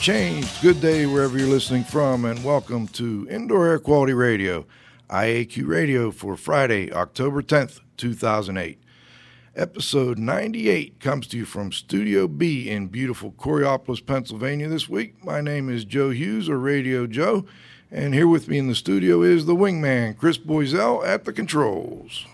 Changed. Good day wherever you're listening from, and welcome to Indoor Air Quality Radio, IAQ Radio for Friday, October 10th, 2008. Episode 98 comes to you from Studio B in beautiful Coraopolis, Pennsylvania this week. My name is Joe Hughes, or Radio Joe, and here with me in the studio is the wingman, Chris Boisel, at the controls.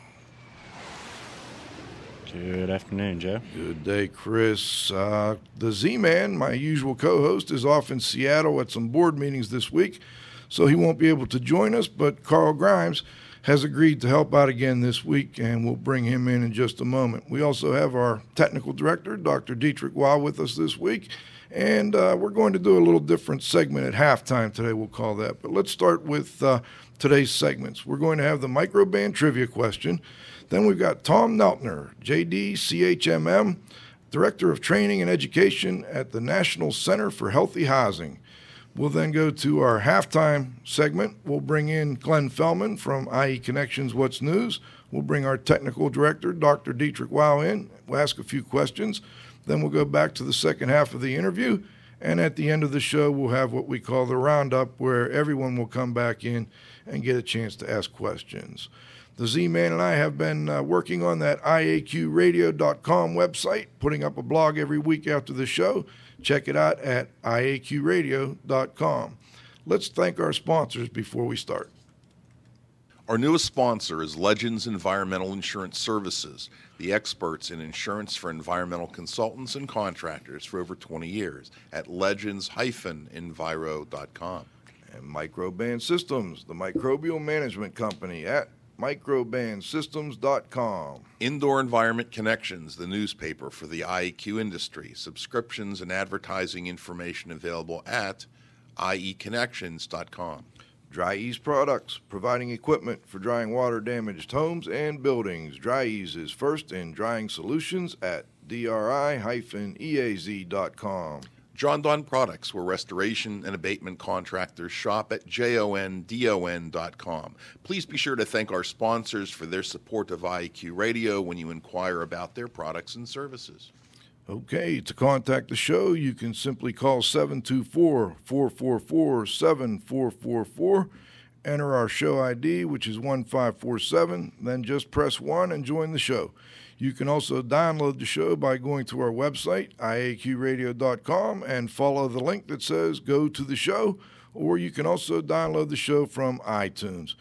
Good afternoon, Joe. Good day, Chris. Uh, the Z Man, my usual co host, is off in Seattle at some board meetings this week, so he won't be able to join us. But Carl Grimes has agreed to help out again this week, and we'll bring him in in just a moment. We also have our technical director, Dr. Dietrich Wow, with us this week, and uh, we're going to do a little different segment at halftime today, we'll call that. But let's start with uh, today's segments. We're going to have the Microban trivia question. Then we've got Tom Neltner, JD CHMM, Director of Training and Education at the National Center for Healthy Housing. We'll then go to our halftime segment. We'll bring in Glenn Fellman from IE Connections What's News. We'll bring our technical director, Dr. Dietrich Wow, in. We'll ask a few questions. Then we'll go back to the second half of the interview. And at the end of the show, we'll have what we call the roundup, where everyone will come back in and get a chance to ask questions. The Z Man and I have been uh, working on that IAQradio.com website, putting up a blog every week after the show. Check it out at IAQradio.com. Let's thank our sponsors before we start. Our newest sponsor is Legends Environmental Insurance Services, the experts in insurance for environmental consultants and contractors for over 20 years at legends-enviro.com. And Microban Systems, the microbial management company at microbansystems.com. Indoor Environment Connections, the newspaper for the IEQ industry. Subscriptions and advertising information available at ieconnections.com. Dri-Eaz Products, providing equipment for drying water damaged homes and buildings. Dri-Eaz is first in drying solutions at dri-eaz.com. Jon-Don Products, where restoration and abatement contractors shop at jondon.com. Please be sure to thank our sponsors for their support of IEQ Radio when you inquire about their products and services. Okay, to contact the show, you can simply call 724 444 7444. Enter our show ID, which is 1547, then just press 1 and join the show. You can also download the show by going to our website, iaqradio.com, and follow the link that says go to the show, or you can also download the show from iTunes.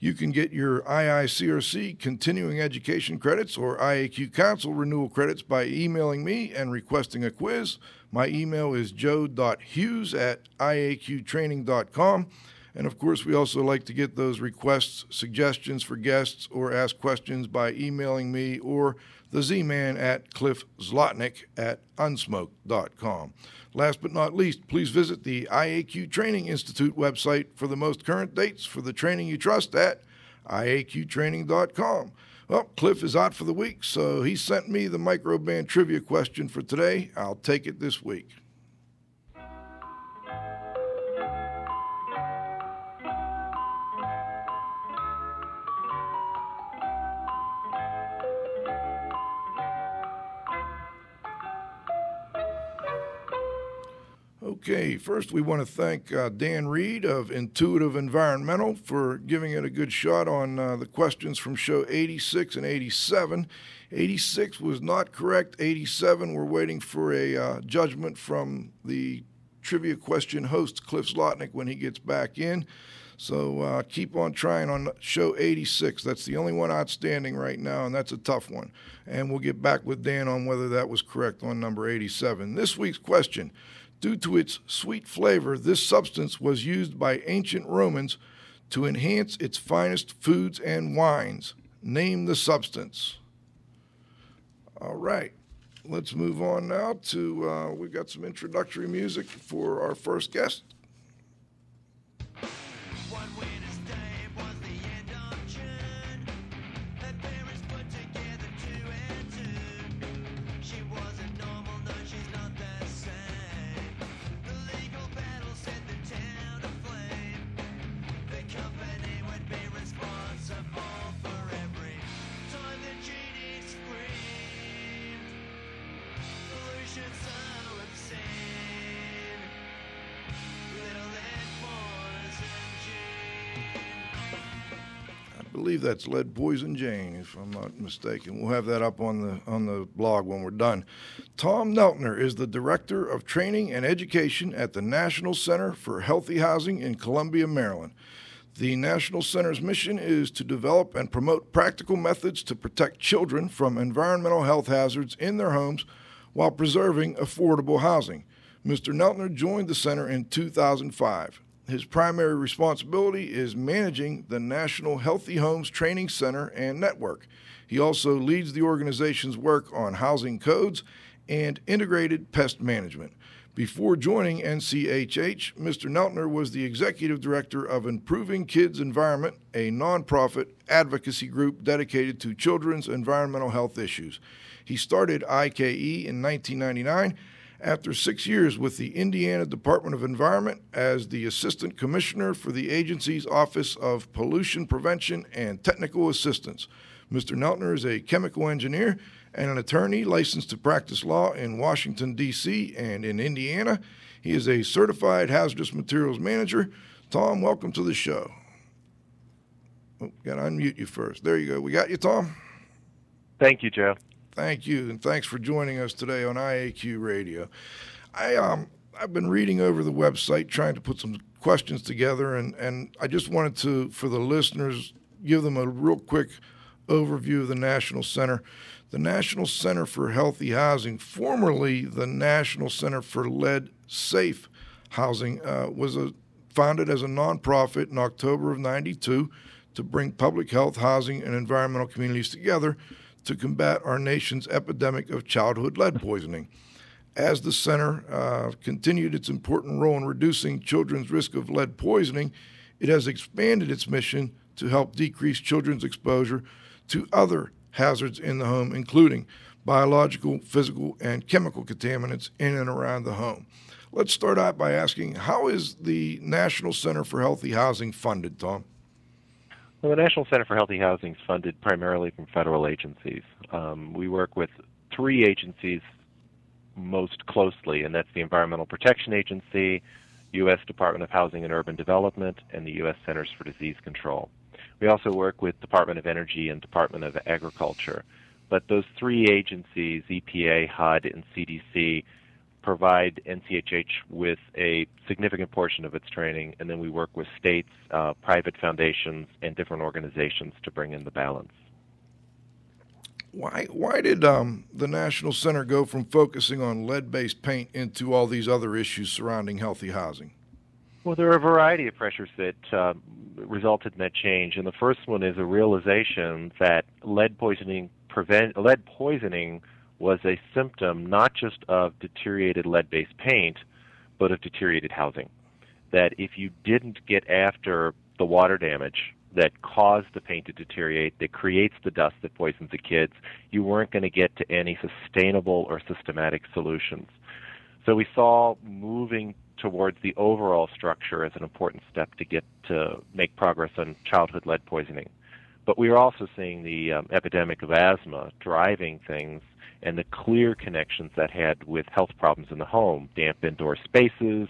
You can get your IICRC continuing education credits or IAQ Council renewal credits by emailing me and requesting a quiz. My email is joe.hughes at iaqtraining.com. And of course, we also like to get those requests, suggestions for guests, or ask questions by emailing me or the Z Man at Cliff Zlotnick at unsmoke.com. Last but not least, please visit the IAQ Training Institute website for the most current dates for the training you trust at iaqtraining.com. Well, Cliff is out for the week, so he sent me the Microban trivia question for today. I'll take it this week. Okay, first we want to thank uh, Dan Reed of Intuitive Environmental for giving it a good shot on uh, the questions from show 86 and 87. 86 was not correct. 87, we're waiting for a uh, judgment from the trivia question host Cliff Zlotnick when he gets back in. So uh, keep on trying on show 86. That's the only one outstanding right now, and that's a tough one. And we'll get back with Dan on whether that was correct on number 87. This week's question Due to its sweet flavor, this substance was used by ancient Romans to enhance its finest foods and wines. Name the substance. All right. Let's move on now to, uh, we've got some introductory music for our first guest. Believe that's Lead Poison Jane, if I'm not mistaken. We'll have that up on the on the blog when we're done. Tom Neltner is the director of training and education at the National Center for Healthy Housing in Columbia, Maryland. The National Center's mission is to develop and promote practical methods to protect children from environmental health hazards in their homes while preserving affordable housing. Mr. Neltner joined the center in 2005. His primary responsibility is managing the National Healthy Homes Training Center and Network. He also leads the organization's work on housing codes and integrated pest management. Before joining NCHH, Mr. Neltner was the executive director of Improving Kids Environment, a nonprofit advocacy group dedicated to children's environmental health issues. He started IKE in 1999 after six years with the Indiana Department of Environment as the Assistant Commissioner for the agency's Office of Pollution Prevention and Technical Assistance. Mr. Neltner is a chemical engineer and an attorney licensed to practice law in Washington, D.C. and in Indiana. He is a certified hazardous materials manager. Tom, welcome to the show. Oh, got to unmute you first. There you go. We got you, Tom. Thank you, Joe. Thank you, and thanks for joining us today on IAQ Radio. I um I've been reading over the website, trying to put some questions together, and and I just wanted to for the listeners give them a real quick overview of the National Center. The National Center for Healthy Housing, formerly the National Center for Lead Safe Housing, uh, was a, founded as a nonprofit in October of '92 to bring public health, housing, and environmental communities together to combat our nation's epidemic of childhood lead poisoning. As the center uh, continued its important role in reducing children's risk of lead poisoning, it has expanded its mission to help decrease children's exposure to other hazards in the home, including biological, physical, and chemical contaminants in and around the home. Let's start out by asking how is the National Center for Healthy Housing funded, Tom? Well, the National Center for Healthy Housing is funded primarily from federal agencies. Um, we work with three agencies most closely, and that's the Environmental Protection Agency, U.S. Department of Housing and Urban Development, and the U.S. Centers for Disease Control. We also work with Department of Energy and Department of Agriculture. But those three agencies, EPA, HUD, and CDC, provide NCHH with a significant portion of its training, and then we work with states, uh, private foundations, and different organizations to bring in the balance. Why, why did um, the National Center go from focusing on lead based paint into all these other issues surrounding healthy housing? Well, there are a variety of pressures that uh, resulted in that change, and the first one is a realization that lead poisoning prevent lead poisoning was a symptom not just of deteriorated lead based paint, but of deteriorated housing. That if you didn't get after the water damage that caused the paint to deteriorate, that creates the dust that poisons the kids, you weren't going to get to any sustainable or systematic solutions. So we saw moving towards the overall structure as an important step to get to make progress on childhood lead poisoning. But we are also seeing the um, epidemic of asthma driving things and the clear connections that had with health problems in the home, damp indoor spaces,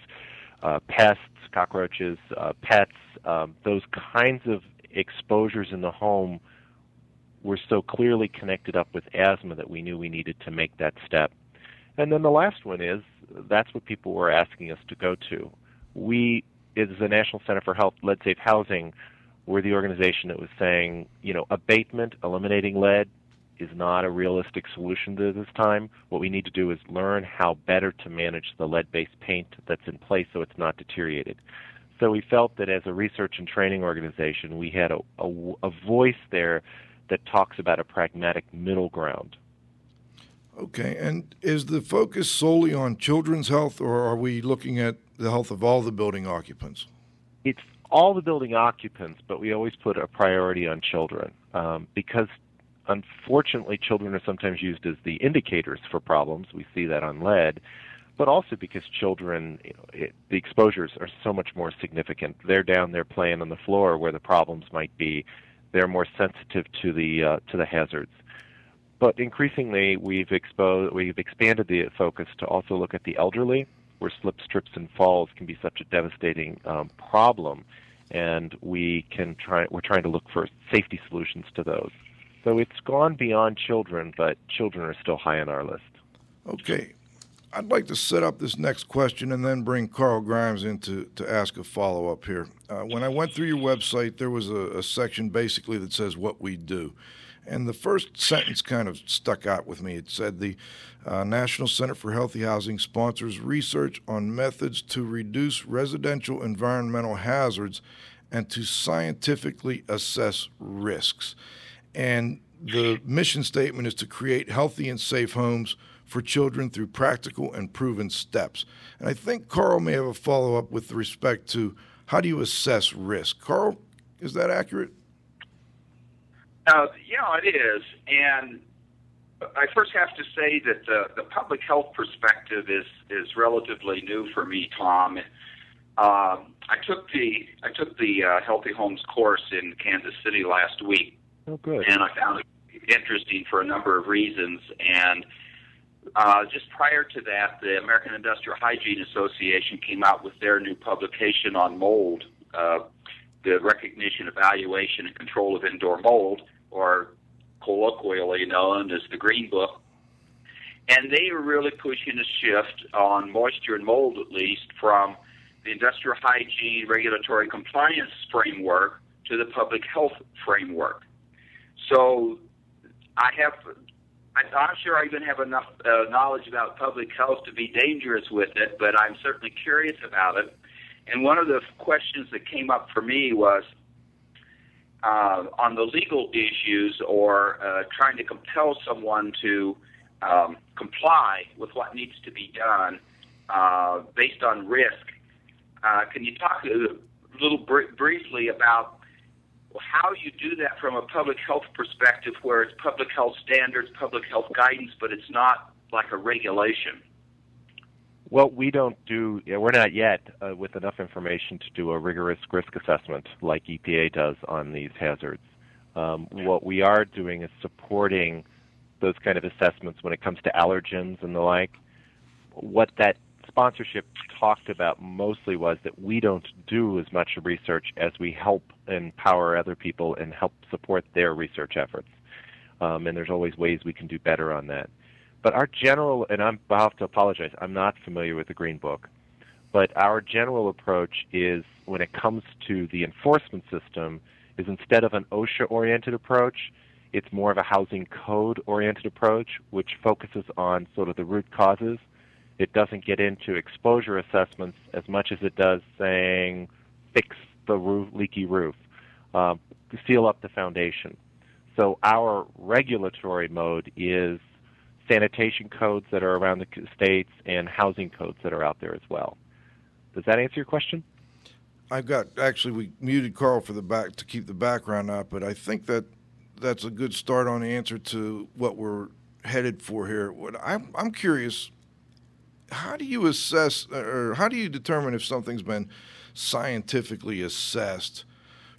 uh, pests, cockroaches, uh, pets, um, those kinds of exposures in the home were so clearly connected up with asthma that we knew we needed to make that step. And then the last one is that's what people were asking us to go to. We, as the National Center for Health, Lead Safe Housing, were the organization that was saying, you know, abatement, eliminating lead, is not a realistic solution to this time. What we need to do is learn how better to manage the lead based paint that's in place so it's not deteriorated. So we felt that as a research and training organization, we had a, a, a voice there that talks about a pragmatic middle ground. Okay, and is the focus solely on children's health, or are we looking at the health of all the building occupants? It's all the building occupants, but we always put a priority on children um, because unfortunately children are sometimes used as the indicators for problems. We see that on lead, but also because children, you know, it, the exposures are so much more significant. They're down there playing on the floor where the problems might be. They're more sensitive to the uh, to the hazards. But increasingly, we've exposed, we've expanded the focus to also look at the elderly, where slips, trips, and falls can be such a devastating um, problem, and we can try. We're trying to look for safety solutions to those. So it's gone beyond children, but children are still high on our list. Okay. I'd like to set up this next question and then bring Carl Grimes in to, to ask a follow up here. Uh, when I went through your website, there was a, a section basically that says what we do. And the first sentence kind of stuck out with me. It said the uh, National Center for Healthy Housing sponsors research on methods to reduce residential environmental hazards and to scientifically assess risks. And the mission statement is to create healthy and safe homes for children through practical and proven steps. And I think Carl may have a follow up with respect to how do you assess risk. Carl, is that accurate? Uh, yeah, it is. And I first have to say that the, the public health perspective is, is relatively new for me, Tom. Um, I took the I took the uh, Healthy Homes course in Kansas City last week, oh, good. and I found it interesting for a number of reasons. And uh, just prior to that, the American Industrial Hygiene Association came out with their new publication on mold, uh, the recognition, evaluation, and control of indoor mold, or colloquially known as the Green Book. And they are really pushing a shift on moisture and mold, at least, from the industrial hygiene regulatory compliance framework to the public health framework. So I have, I'm not sure I even have enough uh, knowledge about public health to be dangerous with it, but I'm certainly curious about it. And one of the questions that came up for me was uh, on the legal issues or uh, trying to compel someone to um, comply with what needs to be done uh, based on risk. Uh, can you talk a little br- briefly about how you do that from a public health perspective, where it's public health standards, public health guidance, but it's not like a regulation? Well, we don't do, we're not yet uh, with enough information to do a rigorous risk assessment like EPA does on these hazards. Um, what we are doing is supporting those kind of assessments when it comes to allergens and the like. What that sponsorship talked about mostly was that we don't do as much research as we help empower other people and help support their research efforts. Um, and there's always ways we can do better on that. But our general, and I'm, I have to apologize, I'm not familiar with the Green Book, but our general approach is when it comes to the enforcement system, is instead of an OSHA oriented approach, it's more of a housing code oriented approach, which focuses on sort of the root causes. It doesn't get into exposure assessments as much as it does saying fix the roof, leaky roof, uh, seal up the foundation. So our regulatory mode is sanitation codes that are around the states and housing codes that are out there as well. Does that answer your question? I've got actually we muted Carl for the back to keep the background up, but I think that that's a good start on the answer to what we're headed for here. What I'm I'm curious, how do you assess or how do you determine if something's been scientifically assessed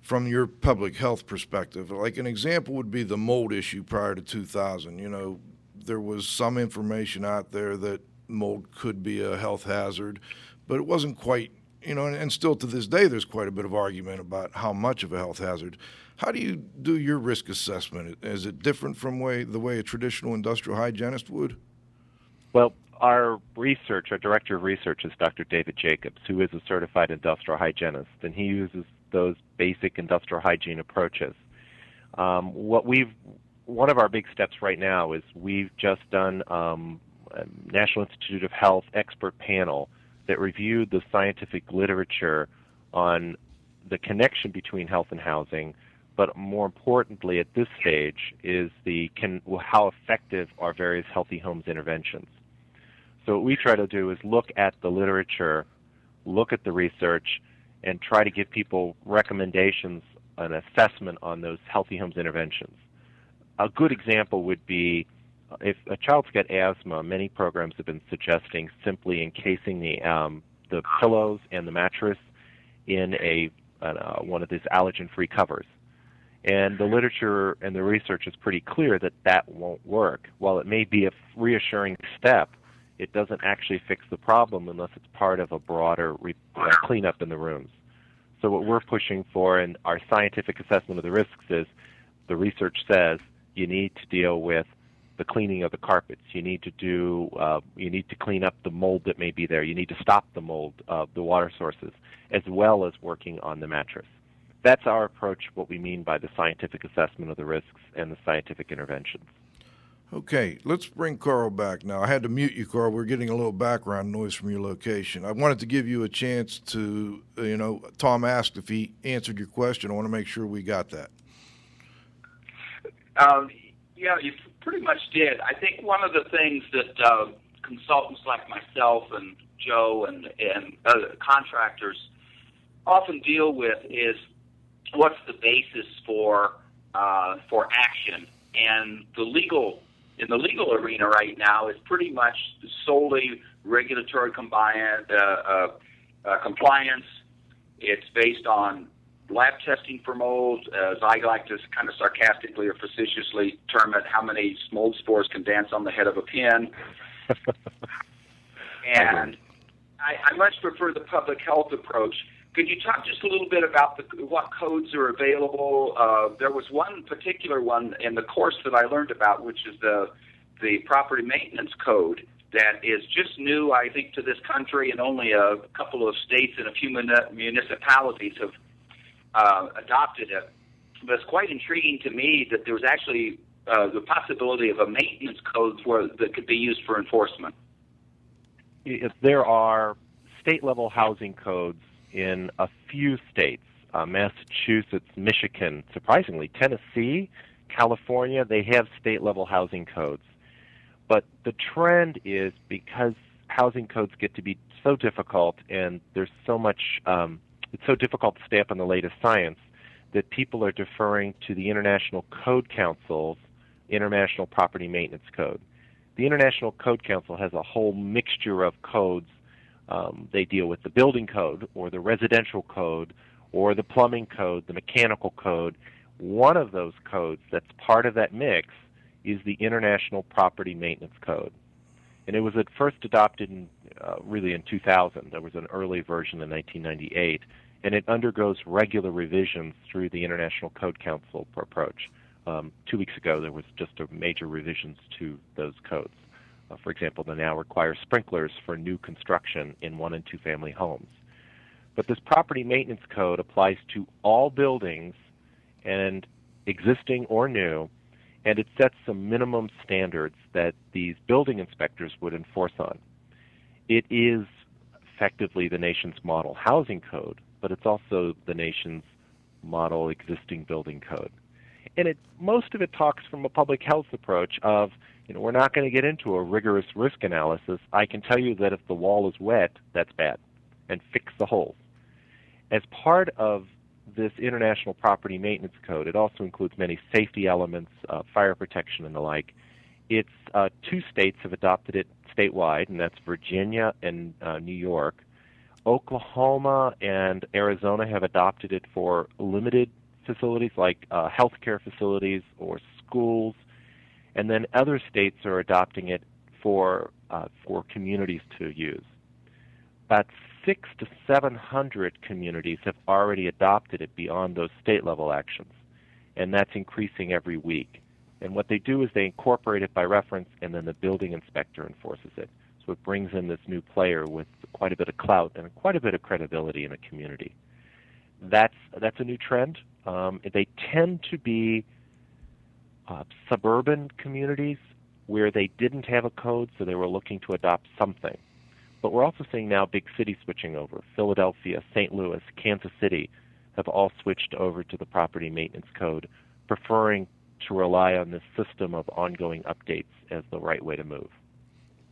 from your public health perspective? Like an example would be the mold issue prior to 2000. You know, there was some information out there that mold could be a health hazard, but it wasn't quite, you know, and, and, still to this day, there's quite a bit of argument about how much of a health hazard. How do you do your risk assessment? Is it different from way the way a traditional industrial hygienist would? Well, our research, our director of research is Dr. David Jacobs, who is a certified industrial hygienist, and he uses those basic industrial hygiene approaches. Um, what we've one of our big steps right now is we've just done um, a National Institute of Health expert panel that reviewed the scientific literature on the connection between health and housing, but more importantly at this stage is the can, how effective are various healthy homes interventions. So what we try to do is look at the literature, look at the research, and try to give people recommendations, an assessment on those healthy homes interventions. A good example would be if a child's got asthma, many programs have been suggesting simply encasing the um, the pillows and the mattress in a uh, one of these allergen-free covers. And the literature and the research is pretty clear that that won't work. While it may be a reassuring step, it doesn't actually fix the problem unless it's part of a broader re- uh, cleanup in the rooms. So what we're pushing for in our scientific assessment of the risks is the research says you need to deal with the cleaning of the carpets. You need to do uh, you need to clean up the mold that may be there. You need to stop the mold of the water sources, as well as working on the mattress. That's our approach. What we mean by the scientific assessment of the risks and the scientific interventions. Okay, let's bring Carl back now. I had to mute you, Carl. We're getting a little background noise from your location. I wanted to give you a chance to, you know, Tom asked if he answered your question. I want to make sure we got that. Um, yeah, you pretty much did. I think one of the things that uh, consultants like myself and Joe and and other contractors often deal with is what's the basis for uh, for action, and the legal in the legal arena right now is pretty much solely regulatory compliant, uh, uh, uh, compliance. It's based on lab testing for mold, as I like to kind of sarcastically or facetiously term it, how many mold spores can dance on the head of a pin. and I, I much prefer the public health approach. Could you talk just a little bit about the, what codes are available? Uh, there was one particular one in the course that I learned about, which is the the property maintenance code that is just new, I think, to this country, and only a couple of states and a few municipalities have uh, adopted it. But it's quite intriguing to me that there was actually uh, the possibility of a maintenance code for, that could be used for enforcement. If there are state level housing codes in a few states uh, Massachusetts, Michigan, surprisingly, Tennessee, California, they have state level housing codes. But the trend is because housing codes get to be so difficult and there's so much um, it's so difficult to stay up on the latest science that people are deferring to the International Code Council's International Property Maintenance Code. The International Code Council has a whole mixture of codes. Um, they deal with the building code or the residential code or the plumbing code, the mechanical code. One of those codes that's part of that mix is the International Property Maintenance Code and it was at first adopted in, uh, really in 2000. There was an early version in 1998, and it undergoes regular revisions through the International Code Council approach. Um, two weeks ago, there was just a major revisions to those codes. Uh, for example, they now require sprinklers for new construction in one and two family homes. But this property maintenance code applies to all buildings and existing or new, and it sets some minimum standards that these building inspectors would enforce on. It is effectively the nation's model housing code, but it's also the nation's model existing building code. And it most of it talks from a public health approach of, you know, we're not going to get into a rigorous risk analysis. I can tell you that if the wall is wet, that's bad, and fix the holes. As part of this International Property Maintenance Code, it also includes many safety elements, uh, fire protection, and the like. It's uh, two states have adopted it statewide, and that's Virginia and uh, New York. Oklahoma and Arizona have adopted it for limited facilities like uh, healthcare facilities or schools, and then other states are adopting it for uh, for communities to use. About six to seven hundred communities have already adopted it beyond those state level actions, and that's increasing every week. And what they do is they incorporate it by reference, and then the building inspector enforces it. So it brings in this new player with quite a bit of clout and quite a bit of credibility in a community. That's that's a new trend. Um, they tend to be uh, suburban communities where they didn't have a code, so they were looking to adopt something. But we're also seeing now big cities switching over. Philadelphia, St. Louis, Kansas City have all switched over to the property maintenance code, preferring to rely on this system of ongoing updates as the right way to move.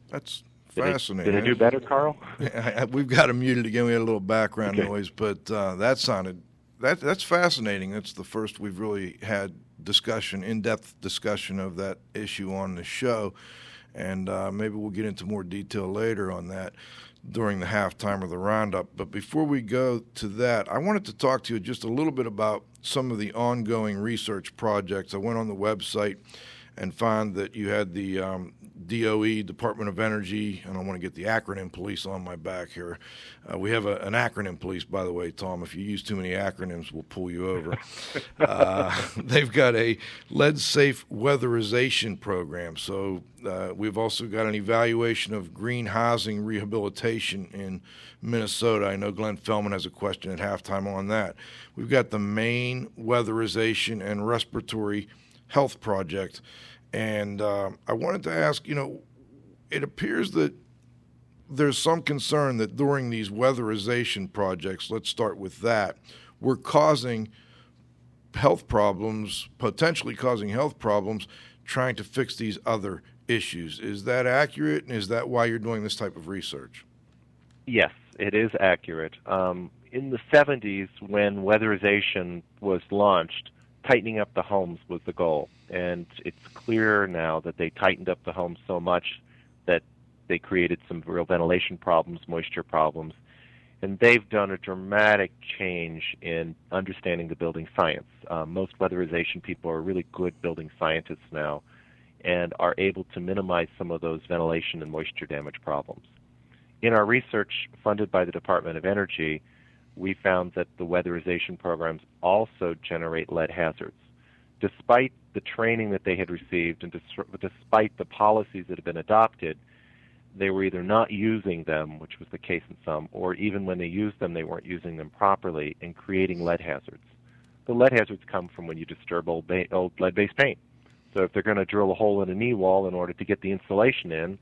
That's did fascinating. I, did I do better, Carl? We've got him muted again. We had a little background okay. noise, but uh, that sounded that that's fascinating. That's the first we've really had discussion, in-depth discussion of that issue on the show, and uh, maybe we'll get into more detail later on that during the halftime of the roundup. But before we go to that, I wanted to talk to you just a little bit about some of the ongoing research projects. I went on the website and found that you had the um, DOE, Department of Energy. And I don't want to get the acronym police on my back here. Uh, we have a, an acronym police, by the way, Tom. If you use too many acronyms, we'll pull you over. uh, they've got a lead safe weatherization program. So uh, we've also got an evaluation of green housing rehabilitation in Minnesota. I know Glenn Fellman has a question at halftime on that. We've got the Maine weatherization and respiratory health project. And uh, I wanted to ask you know, it appears that there's some concern that during these weatherization projects, let's start with that, we're causing health problems, potentially causing health problems, trying to fix these other issues. Is that accurate? And is that why you're doing this type of research? Yes, it is accurate. Um, in the 70s, when weatherization was launched, tightening up the homes was the goal. And it's clear now that they tightened up the homes so much that they created some real ventilation problems, moisture problems. And they've done a dramatic change in understanding the building science. Uh, most weatherization people are really good building scientists now and are able to minimize some of those ventilation and moisture damage problems. In our research funded by the Department of Energy, we found that the weatherization programs also generate lead hazards. Despite the training that they had received and despite the policies that had been adopted, they were either not using them, which was the case in some, or even when they used them, they weren't using them properly and creating lead hazards. The lead hazards come from when you disturb old, ba- old lead-based paint. So if they're going to drill a hole in a knee wall in order to get the insulation in,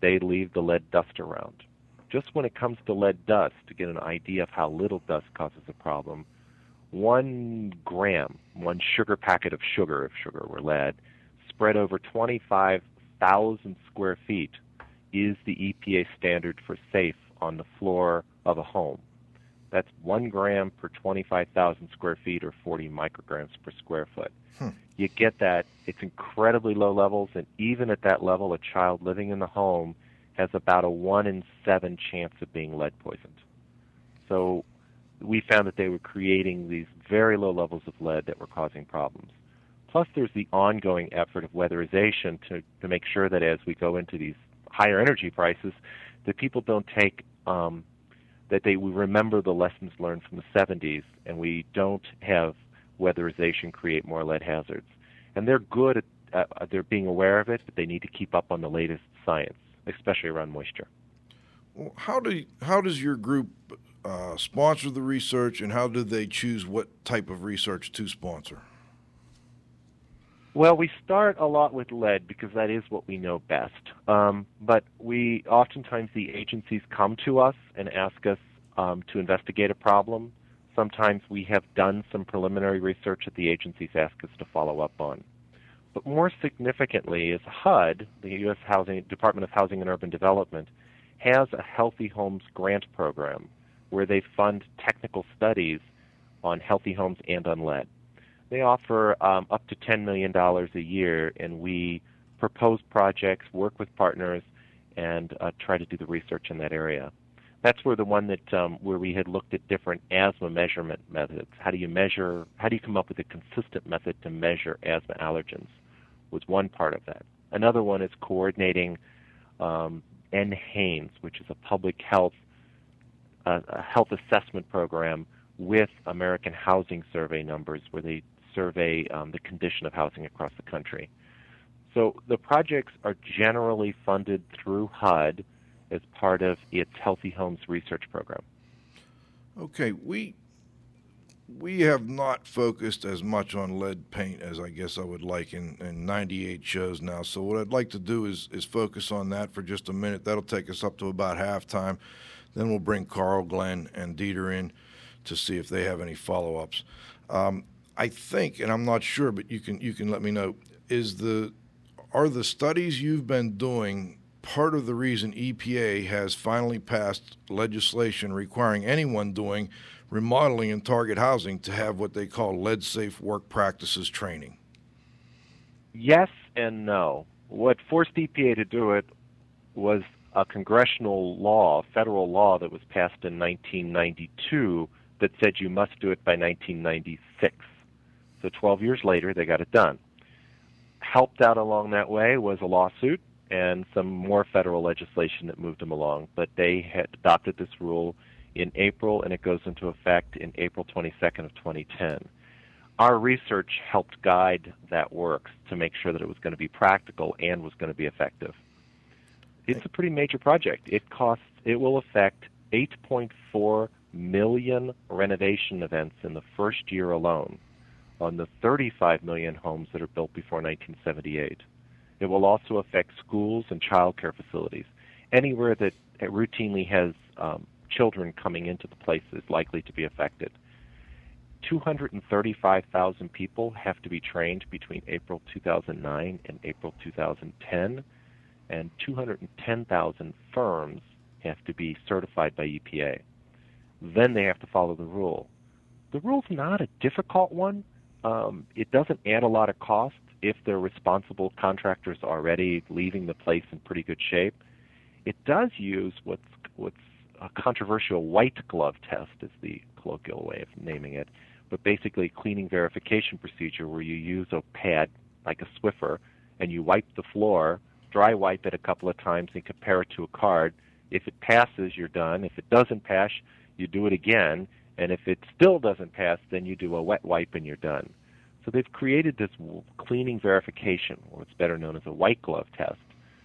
they leave the lead dust around just when it comes to lead dust, to get an idea of how little dust causes a problem, one gram, one sugar packet of sugar, if sugar were lead, spread over 25,000 square feet is the EPA standard for safe on the floor of a home. That's one gram per 25,000 square feet or 40 micrograms per square foot. Hmm. You get that. It's incredibly low levels, and even at that level, a child living in the home has about a 1 in 7 chance of being lead poisoned. So we found that they were creating these very low levels of lead that were causing problems. Plus, there's the ongoing effort of weatherization to, to make sure that as we go into these higher energy prices, that people don't take, um, that they we remember the lessons learned from the 70s and we don't have weatherization create more lead hazards. And they're good at, uh, they're being aware of it, but they need to keep up on the latest science especially around moisture. Well, how do how does your group uh, sponsor the research, and how do they choose what type of research to sponsor? Well, we start a lot with lead because that is what we know best. Um, but we oftentimes the agencies come to us and ask us um, to investigate a problem. Sometimes we have done some preliminary research that the agencies ask us to follow up on. But more significantly is HUD, the U.S. Housing, Department of Housing and Urban Development, has a Healthy Homes grant program where they fund technical studies on healthy homes and on lead. They offer um, up to $10 million a year, and we propose projects, work with partners, and uh, try to do the research in that area. That's where the one that um, where we had looked at different asthma measurement methods. How do you measure? How do you come up with a consistent method to measure asthma allergens? was one part of that. Another one is coordinating um, NHANES, which is a public health uh, a health assessment program with American Housing Survey numbers, where they survey um, the condition of housing across the country. So the projects are generally funded through HUD. as part of its Healthy Homes research program. Okay, we we have not focused as much on lead paint as I guess I would like in, in 98 shows now. So what I'd like to do is is focus on that for just a minute. That'll take us up to about halftime. Then we'll bring Carl, Glenn, and Dieter in to see if they have any follow-ups. Um, I think, and I'm not sure, but you can you can let me know. Is the are the studies you've been doing part of the reason EPA has finally passed legislation requiring anyone doing remodeling and target housing to have what they call lead safe work practices training? Yes and no. What forced EPA to do it was a congressional law, federal law that was passed in 1992 that said you must do it by 1996. So 12 years later, they got it done. Helped out along that way was a lawsuit and some more federal legislation that moved them along. But they had adopted this rule in April, and it goes into effect in April 22nd of 2010. Our research helped guide that work to make sure that it was going to be practical and was going to be effective. It's a pretty major project. It costs. It will affect 8.4 million renovation events in the first year alone on the 35 million homes that are built before 1978. It will also affect schools and child care facilities. Anywhere that routinely has um, children coming into the place is likely to be affected. 235,000 people have to be trained between April 2009 and April 2010, and 210,000 firms have to be certified by EPA. Then they have to follow the rule. The rule's not a difficult one. Um, it doesn't add a lot of cost if they're responsible contractors already leaving the place in pretty good shape. It does use what's what's a controversial white glove test is the colloquial way of naming it, but basically cleaning verification procedure where you use a pad like a Swiffer and you wipe the floor, dry wipe it a couple of times and compare it to a card. If it passes, you're done. If it doesn't pass, you do it again. And if it still doesn't pass, then you do a wet wipe and you're done. So they've created this cleaning verification, or what's better known as a white glove test,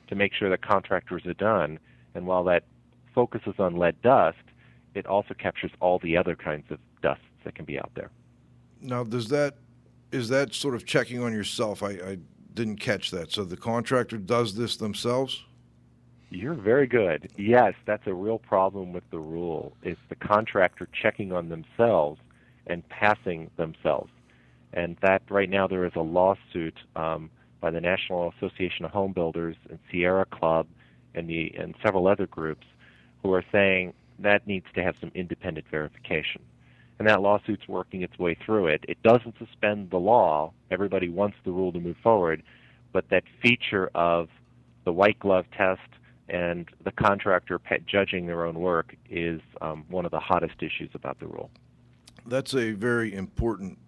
to make sure that contractors are done. And while that focuses on lead dust, it also captures all the other kinds of dusts that can be out there. Now, does that is that sort of checking on yourself? I, I didn't catch that. So the contractor does this themselves. You're very good. Yes, that's a real problem with the rule. It's the contractor checking on themselves and passing themselves. And that right now there is a lawsuit um, by the National Association of Home Builders and Sierra Club and the and several other groups who are saying that needs to have some independent verification. And that lawsuit's working its way through it. It doesn't suspend the law. Everybody wants the rule to move forward, but that feature of the white glove test and the contractor judging their own work is um, one of the hottest issues about the rule. That's a very important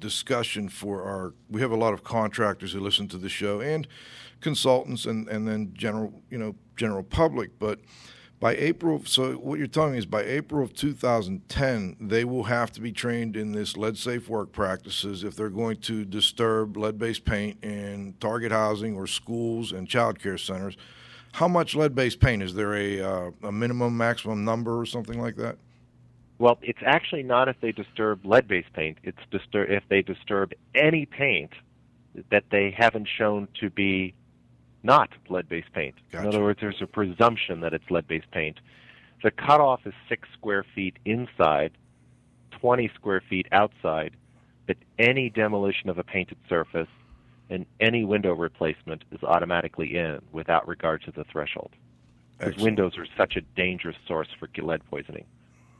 discussion for our. We have a lot of contractors who listen to the show and consultants and and then general you know general public, but. By April, so what you're telling me is by April of 2010, they will have to be trained in this lead safe work practices if they're going to disturb lead based paint in target housing or schools and child care centers. How much lead based paint? Is there a, uh, a minimum, maximum number or something like that? Well, it's actually not if they disturb lead-based paint. It's distur- if they disturb any paint that they haven't shown to be not lead-based paint. Gotcha. In other words, there's a presumption that it's lead-based paint. The cutoff is six square feet inside, 20 square feet outside, but any demolition of a painted surface and any window replacement is automatically in without regard to the threshold. Because windows are such a dangerous source for lead poisoning.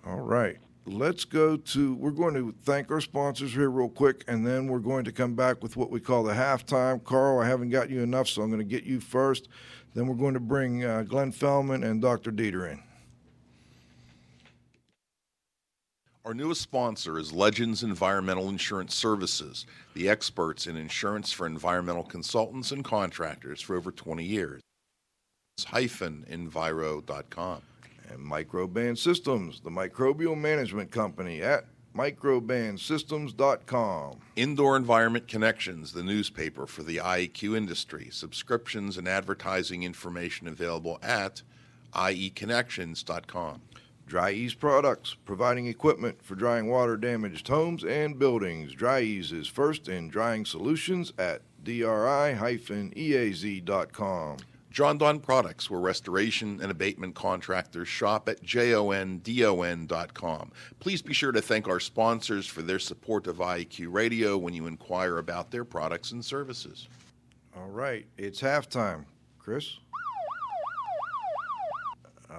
All right. Let's go to, we're going to thank our sponsors here real quick, and then we're going to come back with what we call the halftime. Carl, I haven't got you enough, so I'm going to get you first. Then we're going to bring uh, Glenn Fellman and Dr. Dieter in. Our newest sponsor is Legends Environmental Insurance Services, the experts in insurance for environmental consultants and contractors for over 20 years. It's Hyphen enviro.com and Microban Systems, the microbial management company at microbansystems.com. Indoor Environment Connections, the newspaper for the IEQ industry. Subscriptions and advertising information available at ieconnections.com. Dri-Eaz Products, providing equipment for drying water damaged homes and buildings. Dri-Eaz is first in drying solutions at dri-eaz.com. Jon-Don Products, where restoration and abatement contractors shop at jondon.com. Please be sure to thank our sponsors for their support of IEQ Radio when you inquire about their products and services. All right, it's halftime. Chris?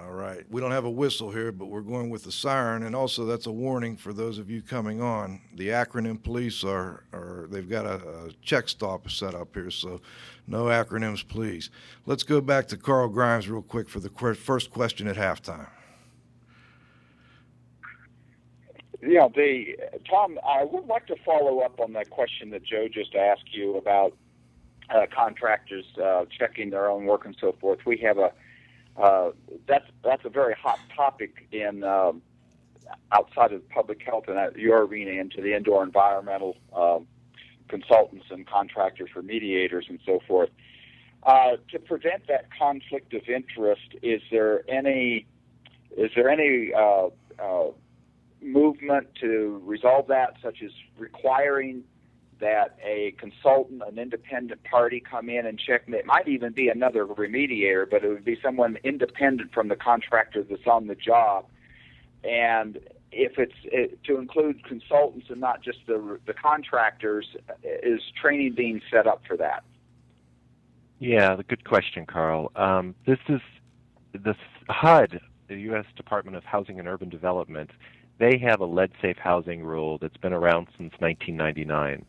All right. We don't have a whistle here, but we're going with the siren, and also that's a warning for those of you coming on. The acronym police are, are they've got a, a check stop set up here, so no acronyms, please. Let's go back to Carl Grimes real quick for the qu- first question at halftime. Yeah, the Tom, I would like to follow up on that question that Joe just asked you about uh, contractors uh, checking their own work and so forth. We have a uh, that's that's a very hot topic in um, outside of public health and your arena into the indoor environmental um, consultants and contractors, remediators, and so forth. Uh, to prevent that conflict of interest, is there any is there any uh, uh, movement to resolve that, such as requiring that a consultant, an independent party come in and check. It might even be another remediator, but it would be someone independent from the contractor that's on the job. And if it's it, to include consultants and not just the the contractors, is training being set up for that? Yeah, good question, Carl. Um, this is the HUD, the U.S. Department of Housing and Urban Development. They have a lead safe housing rule that's been around since 1999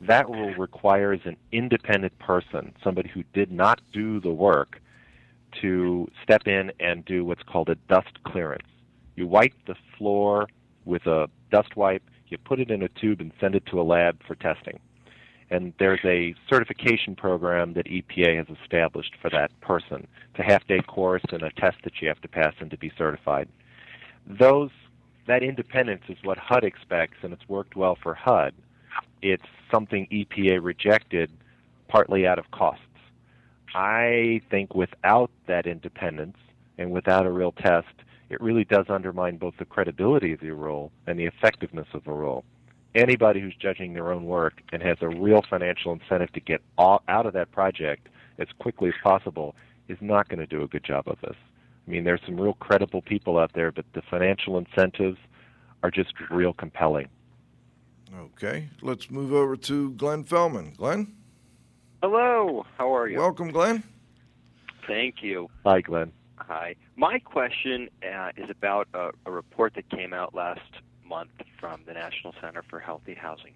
that rule requires an independent person, somebody who did not do the work, to step in and do what's called a dust clearance. You wipe the floor with a dust wipe, you put it in a tube and send it to a lab for testing. And there's a certification program that EPA has established for that person. It's a half day course and a test that you have to pass and to be certified. Those that independence is what HUD expects and it's worked well for HUD it's something EPA rejected partly out of costs. I think without that independence and without a real test, it really does undermine both the credibility of the rule and the effectiveness of the rule. Anybody who's judging their own work and has a real financial incentive to get all, out of that project as quickly as possible is not going to do a good job of this. I mean, there's some real credible people out there, but the financial incentives are just real compelling. Okay, let's move over to Glenn Fellman. Glenn? Hello, how are you? Welcome, Glenn. Thank you. Hi, Glenn. Hi. My question uh, is about a, a report that came out last month from the National Center for Healthy Housing.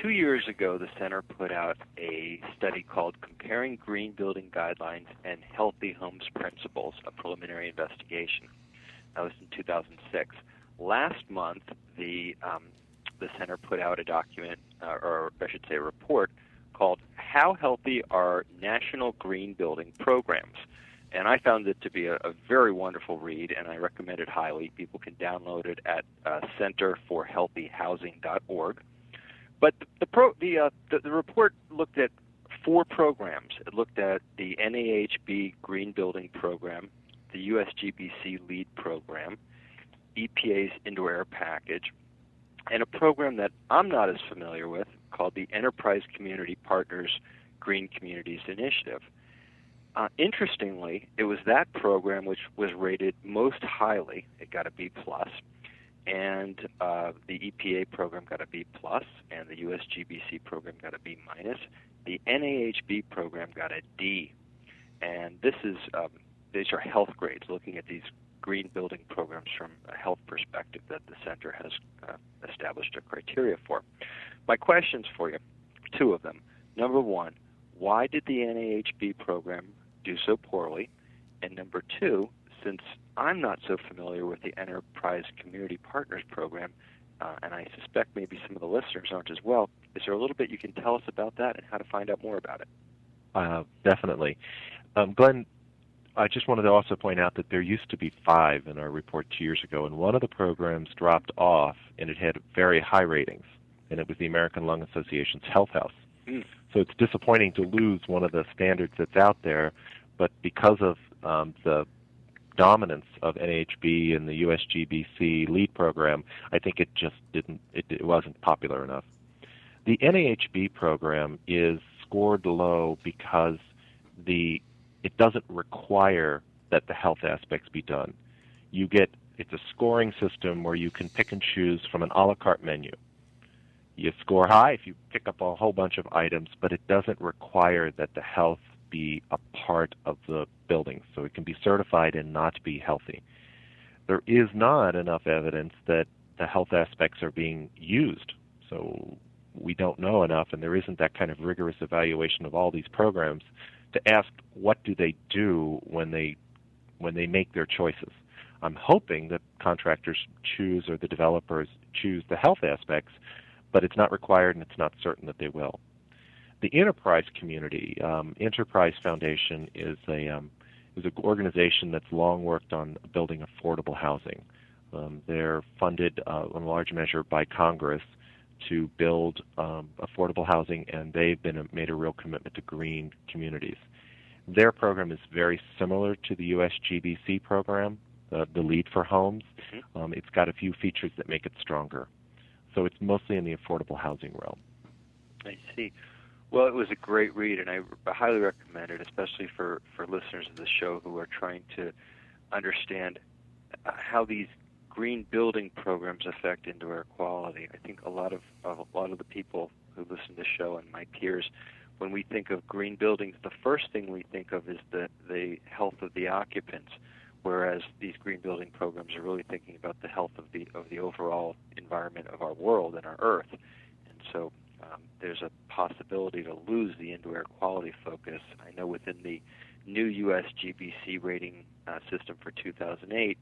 Two years ago, the center put out a study called Comparing Green Building Guidelines and Healthy Homes Principles, a preliminary investigation. That was in 2006. Last month, the um, the center put out a document, uh, or I should say, a report called "How Healthy Are National Green Building Programs." And I found it to be a, a very wonderful read, and I recommend it highly. People can download it at uh, centerforhealthyhousing.org. But the the, pro, the, uh, the the report looked at four programs. It looked at the NAHB Green Building Program, the USGBC LEED Program, EPA's Indoor Air Package, and a program that I'm not as familiar with called the Enterprise Community Partners Green Communities Initiative. Uh, interestingly, it was that program which was rated most highly. It got a B plus, and uh, the EPA program got a B plus, and the USGBC program got a B minus. The NAHB program got a D, and this is um, these are health grades, looking at these green building programs from a health perspective that the center has uh, established a criteria for. My questions for you, two of them. Number one, why did the NAHB program do so poorly? And number two, since I'm not so familiar with the Enterprise Community Partners program, uh, and I suspect maybe some of the listeners aren't as well, is there a little bit you can tell us about that and how to find out more about it? Uh, definitely. Um, Glenn, I just wanted to also point out that there used to be five in our report two years ago, and one of the programs dropped off, and it had very high ratings, and it was the American Lung Association's Health House. Mm. So it's disappointing to lose one of the standards that's out there, but because of um, the dominance of NHB and the USGBC LEED program, I think it just didn't, it, it wasn't popular enough. The NAHB program is scored low because the it doesn't require that the health aspects be done. You get it's a scoring system where you can pick and choose from an a la carte menu. You score high if you pick up a whole bunch of items, but it doesn't require that the health be a part of the building, so it can be certified and not be healthy. There is not enough evidence that the health aspects are being used, so we don't know enough, and there isn't that kind of rigorous evaluation of all these programs to ask what do they do when they when they make their choices. I'm hoping that contractors choose or the developers choose the health aspects, but it's not required and it's not certain that they will. The enterprise community, um, Enterprise Foundation, is a um, is an organization that's long worked on building affordable housing. Um, they're funded uh, in large measure by Congress to build um, affordable housing, and they've been a, made a real commitment to green communities. Their program is very similar to the USGBC program, uh, the LEED for Homes. Mm-hmm. Um, it's got a few features that make it stronger. So it's mostly in the affordable housing realm. I see. Well, it was a great read, and I highly recommend it, especially for, for listeners of the show who are trying to understand uh, how these green building programs affect indoor air quality. I think a lot of, of a lot of the people who listen to the show and my peers, when we think of green buildings, the first thing we think of is the the health of the occupants, whereas these green building programs are really thinking about the health of the of the overall environment of our world and our Earth. And so um, there's a possibility to lose the indoor air quality focus. I know within the new U.S. GBC rating uh, system for 2008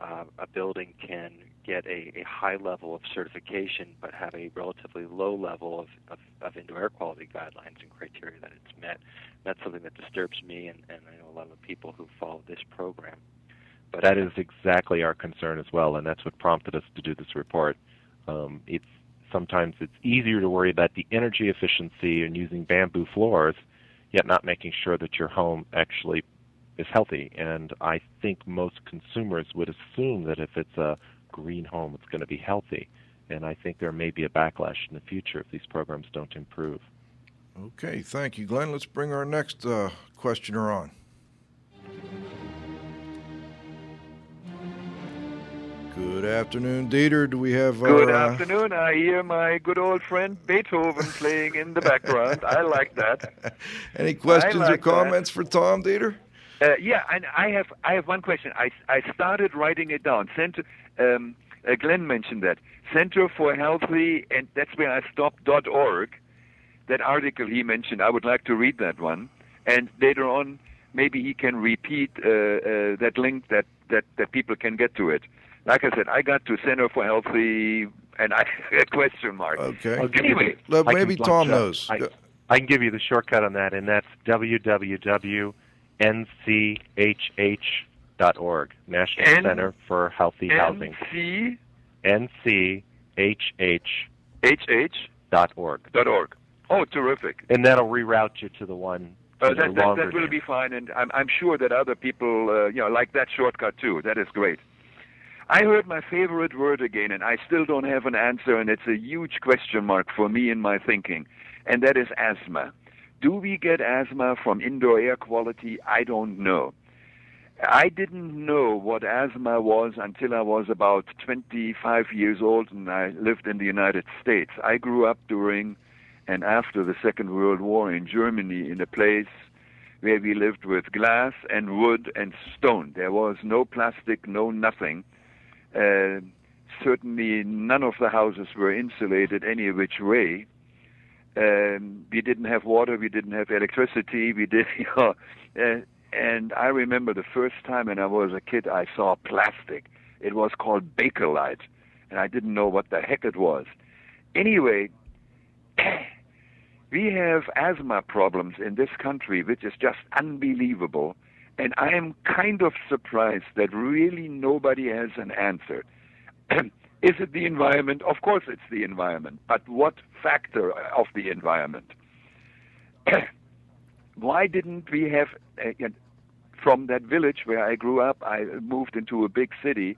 uh, a building can get a, a, high level of certification but have a relatively low level of, of, of, indoor air quality guidelines and criteria that it's met. That's something that disturbs me and, and I know a lot of the people who follow this program. But that is exactly our concern as well, and that's what prompted us to do this report. Um, it's sometimes it's easier to worry about the energy efficiency and using bamboo floors, yet not making sure that your home actually is healthy. And I think most consumers would assume that if it's a green home, it's going to be healthy. And I think there may be a backlash in the future if these programs don't improve. Okay, thank you, Glenn. Let's bring our next uh, questioner on. Good afternoon, Dieter. Do we have? Our, Good uh, afternoon. I hear my good old friend Beethoven playing in the background. I like that. Any questions like or comments that. for Tom Dieter? Uh, yeah, and I have I have one question. I I started writing it down. Center, um, uh, Glenn mentioned that Center for Healthy, and that's where I stopped. dot org. That article he mentioned, I would like to read that one, and later on maybe he can repeat uh, uh, that link that, that that people can get to it. Like I said, I got to Center for Healthy, and I a question mark. Okay. Anyway, Look, maybe Tom knows. I, I, can give you the shortcut on that, and that's www nchh.org, National N- Center for Healthy Housing. NC NCHH dot org. Dot org. Oh, terrific! And that'll reroute you to the one. Uh, that, that, that will be fine, and I'm, I'm sure that other people, uh, you know, like that shortcut too. That is great. I heard my favorite word again, and I still don't have an answer, and it's a huge question mark for me in my thinking, and that is asthma. Do we get asthma from indoor air quality? I don't know. I didn't know what asthma was until I was about 25 years old and I lived in the United States. I grew up during and after the Second World War in Germany in a place where we lived with glass and wood and stone. There was no plastic, no nothing. Uh, certainly none of the houses were insulated any which way. Um, we didn't have water, we didn't have electricity, we did, you know, uh, and I remember the first time when I was a kid, I saw plastic. It was called Bakelite, and I didn't know what the heck it was. Anyway, we have asthma problems in this country, which is just unbelievable. And I am kind of surprised that really nobody has an answer. Is it the environment? Of course it's the environment, but what factor of the environment? Why didn't we have, uh, from that village where I grew up, I moved into a big city,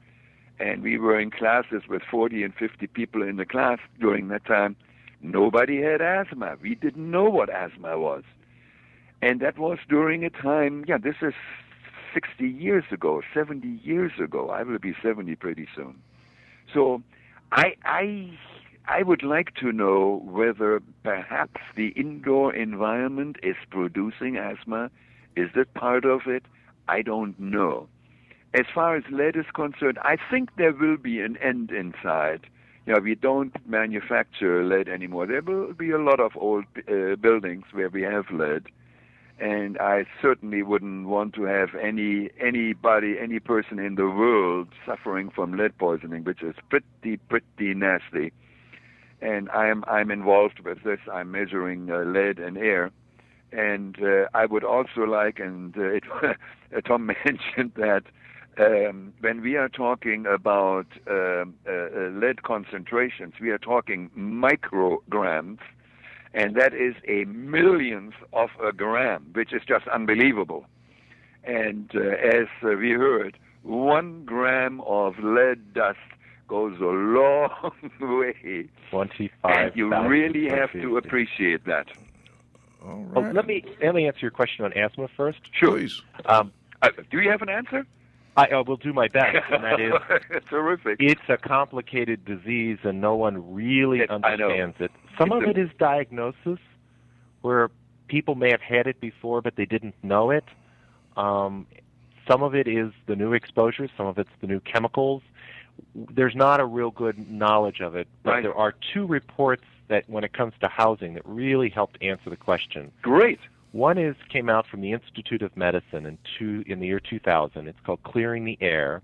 and we were in classes with 40 and 50 people in the class during that time. Nobody had asthma. We didn't know what asthma was. And that was during a time, yeah, this is 60 years ago, 70 years ago. I will be 70 pretty soon. So I, I, I would like to know whether perhaps the indoor environment is producing asthma. Is that part of it? I don't know. As far as lead is concerned, I think there will be an end inside. You know, we don't manufacture lead anymore. There will be a lot of old uh, buildings where we have lead and I certainly wouldn't want to have any anybody, any person in the world suffering from lead poisoning, which is pretty pretty nasty. And I'm I'm involved with this. I'm measuring uh, lead and air, and uh, I would also like, and uh, it, Tom mentioned that um, when we are talking about um, uh, uh, lead concentrations, we are talking micrograms and that is a millionth of a gram, which is just unbelievable. And uh, as uh, we heard, one gram of lead dust goes a long way. Twenty-five. And you really have to appreciate that. All Oh, let me let me answer your question on asthma first. Sure. Please. Um, Uh, do you have an answer? I uh, will do my best, and that is terrific. it's a complicated disease and no one really It- understands it. Some It's of a- it is diagnosis, where people may have had it before but they didn't know it. Um, some of it is the new exposures, some of it's the new chemicals. There's not a real good knowledge of it, but Right. there are two reports that, when it comes to housing, that really helped answer the question. Great. One is came out from the Institute of Medicine in two in the year 2000. It's called Clearing the Air,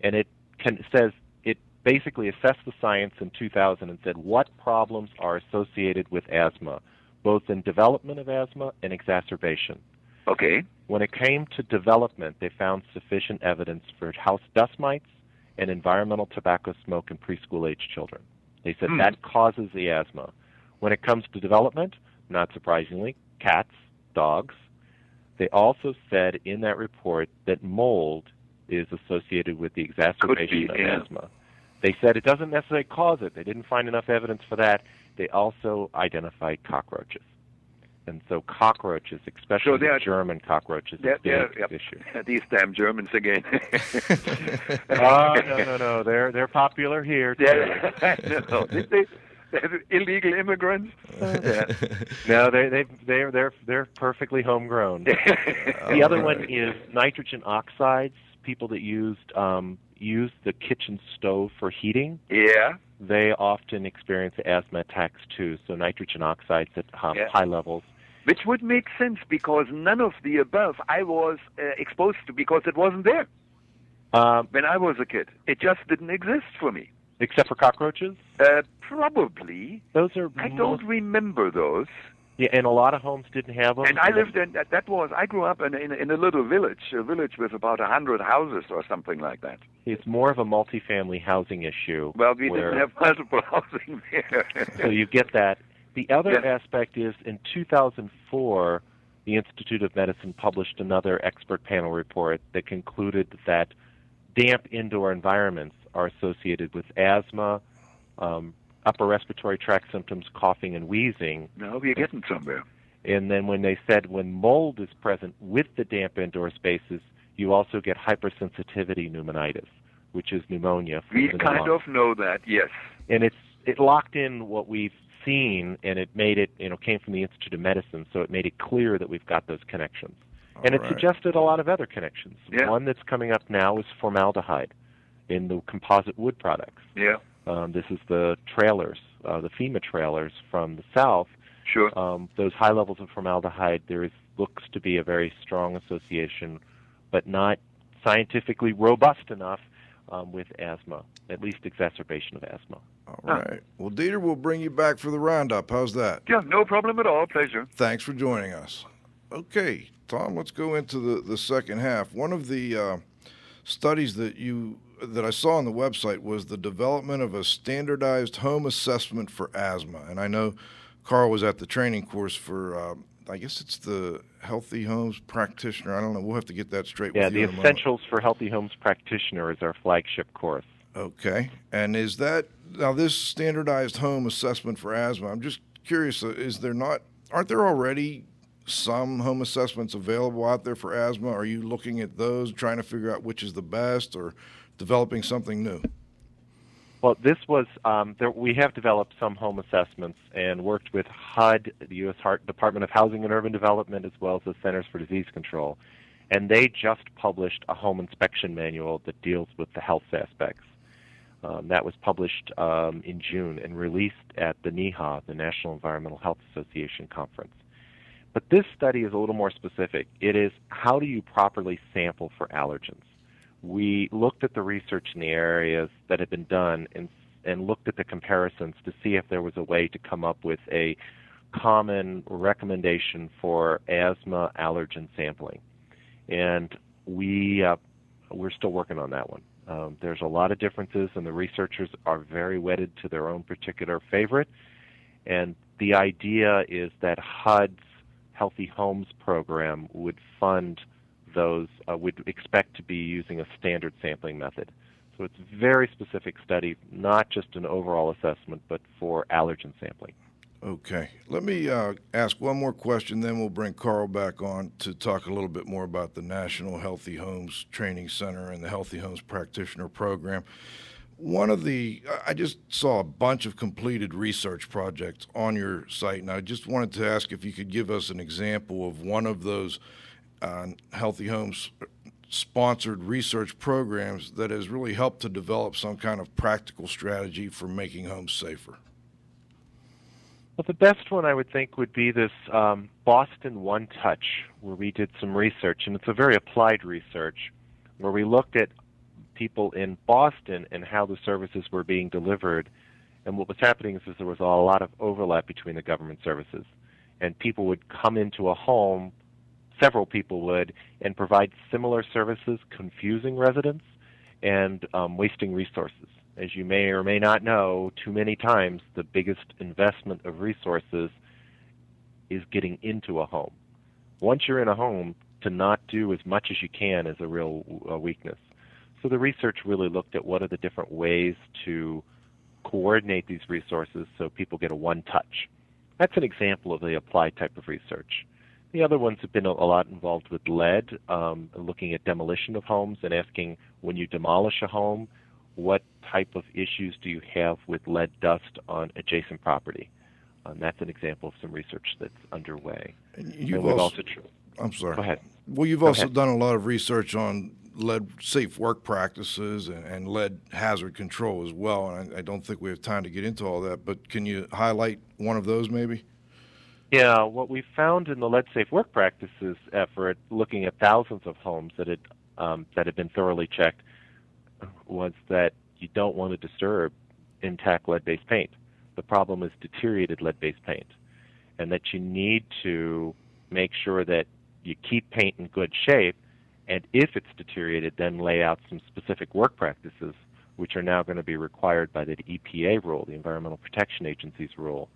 and it can, says it basically assessed the science in 2000 and said what problems are associated with asthma, both in development of asthma and exacerbation. Okay. When it came to development, they found sufficient evidence for house dust mites and environmental tobacco smoke in preschool age children. They said Hmm. that causes the asthma. When it comes to development, not surprisingly, cats, dogs. They also said in that report that mold is associated with the exacerbation Could of yeah. asthma. They said it doesn't necessarily cause it. They didn't find enough evidence for that. They also identified cockroaches. And so cockroaches, especially So the are- German cockroaches, is They're, a they're, yep. issue. These damn Germans again. oh no no no! They're they're popular here. Too. Yeah, I know. Did they, they're illegal immigrants? Yeah. No, they they they're they're they're perfectly homegrown. the other one is nitrogen oxides. People that used um, used the kitchen stove for heating, yeah. they often experience asthma attacks too. So nitrogen oxides at um, Yeah. high levels. Which would make sense because none of the above I was uh, exposed to because it wasn't there Um, when I was a kid. It just didn't exist for me. Except for cockroaches, Uh, probably. those are I don't remember those. Yeah, and a lot of homes didn't have them. And I lived in that- that was I grew up in in, in a little village, a village with about a hundred houses or something like that. It's more of a multifamily housing issue. Well, we where- didn't have multiple housing there. so you get that. The other Yeah. aspect is in 2004, the Institute of Medicine published another expert panel report that concluded that damp indoor environments are associated with asthma, um, upper respiratory tract symptoms, coughing, and wheezing. no, we're getting somewhere. And then when they said when mold is present with the damp indoor spaces, you also get hypersensitivity pneumonitis, which is pneumonia. We kind of know that, yes. and it's it locked in what we've seen and it made it you know came from the institute of medicine so it made it clear that we've got those connections and it All right. suggested a lot of other connections Yeah. one that's coming up now is formaldehyde in the composite wood products Yeah, um, this is the trailers uh, the fema trailers from the south sure. um, those high levels of formaldehyde there is looks to be a very strong association but not scientifically robust enough um, with asthma at least exacerbation of asthma All right. Well, Dieter, we'll bring you back for the roundup. How's that? Yeah, no problem at all. Pleasure. Thanks for joining us. Okay, Tom, let's go into the, the second half. One of the uh, studies that you that I saw on the website was the development of a standardized home assessment for asthma, and I know Carl was at the training course for. Uh, I guess it's the Healthy Homes practitioner. I don't know. We'll have to get that straight. Yeah, with the Essentials for Healthy Homes practitioner is our flagship course. Okay, and is that now this standardized home assessment for asthma? I'm just curious. uh, Is there not? Aren't there already some home assessments available out there for asthma? Are you looking at those, trying to figure out which is the best, or developing something new? Well, this was um, there, we have developed some home assessments and worked with HUD, the U.S. Heart, Department of Housing and Urban Development, as well as the Centers for Disease Control, and they just published a home inspection manual that deals with the health aspects. Um, that was published um, in June and released at the NEHA, the National Environmental Health Association conference. But this study is a little more specific. It is how do you properly sample for allergens? We looked at the research in the areas that had been done and, and looked at the comparisons to see if there was a way to come up with a common recommendation for asthma allergen sampling. And we, uh, we're still working on that one. Um, there's a lot of differences, and the researchers are very wedded to their own particular favorite. And the idea is that HUD's Healthy Homes program would fund those, uh, would expect to be using a standard sampling method. So it's a very specific study, not just an overall assessment, but for allergen sampling. Okay, let me uh, ask one more question, then we'll bring Carl back on to talk a little bit more about the National Healthy Homes Training Center and the Healthy Homes Practitioner Program. One of the, I just saw a bunch of completed research projects on your site, and I just wanted to ask if you could give us an example of one of those uh, Healthy Homes sponsored research programs that has really helped to develop some kind of practical strategy for making homes safer. Well, the best one I would think would be this um, Boston One Touch, where we did some research, and it's a very applied research, where we looked at people in Boston and how the services were being delivered. And what was happening is, is there was a lot of overlap between the government services, and people would come into a home, several people would, and provide similar services, confusing residents and um, wasting resources as you may or may not know, too many times the biggest investment of resources is getting into a home. Once you're in a home, to not do as much as you can is a real uh, weakness. So the research really looked at what are the different ways to coordinate these resources so people get a one touch. That's an example of the applied type of research. The other ones have been a, lot involved with lead, um, looking at demolition of homes and asking when you demolish a home, what type of issues do you have with lead dust on adjacent property? Um, that's an example of some research that's underway. And you've and also, also I'm sorry. Go ahead. Well, you've Go also ahead. done a lot of research on lead safe work practices and, and lead hazard control as well. And I, I don't think we have time to get into all that, but can you highlight one of those maybe? Yeah, what we found in the lead safe work practices effort, looking at thousands of homes that had um, that had been thoroughly checked, was that you don't want to disturb intact lead-based paint. The problem is deteriorated lead-based paint, and that you need to make sure that you keep paint in good shape, and if it's deteriorated, then lay out some specific work practices, which are now going to be required by the EPA rule, the Environmental Protection Agency's rule.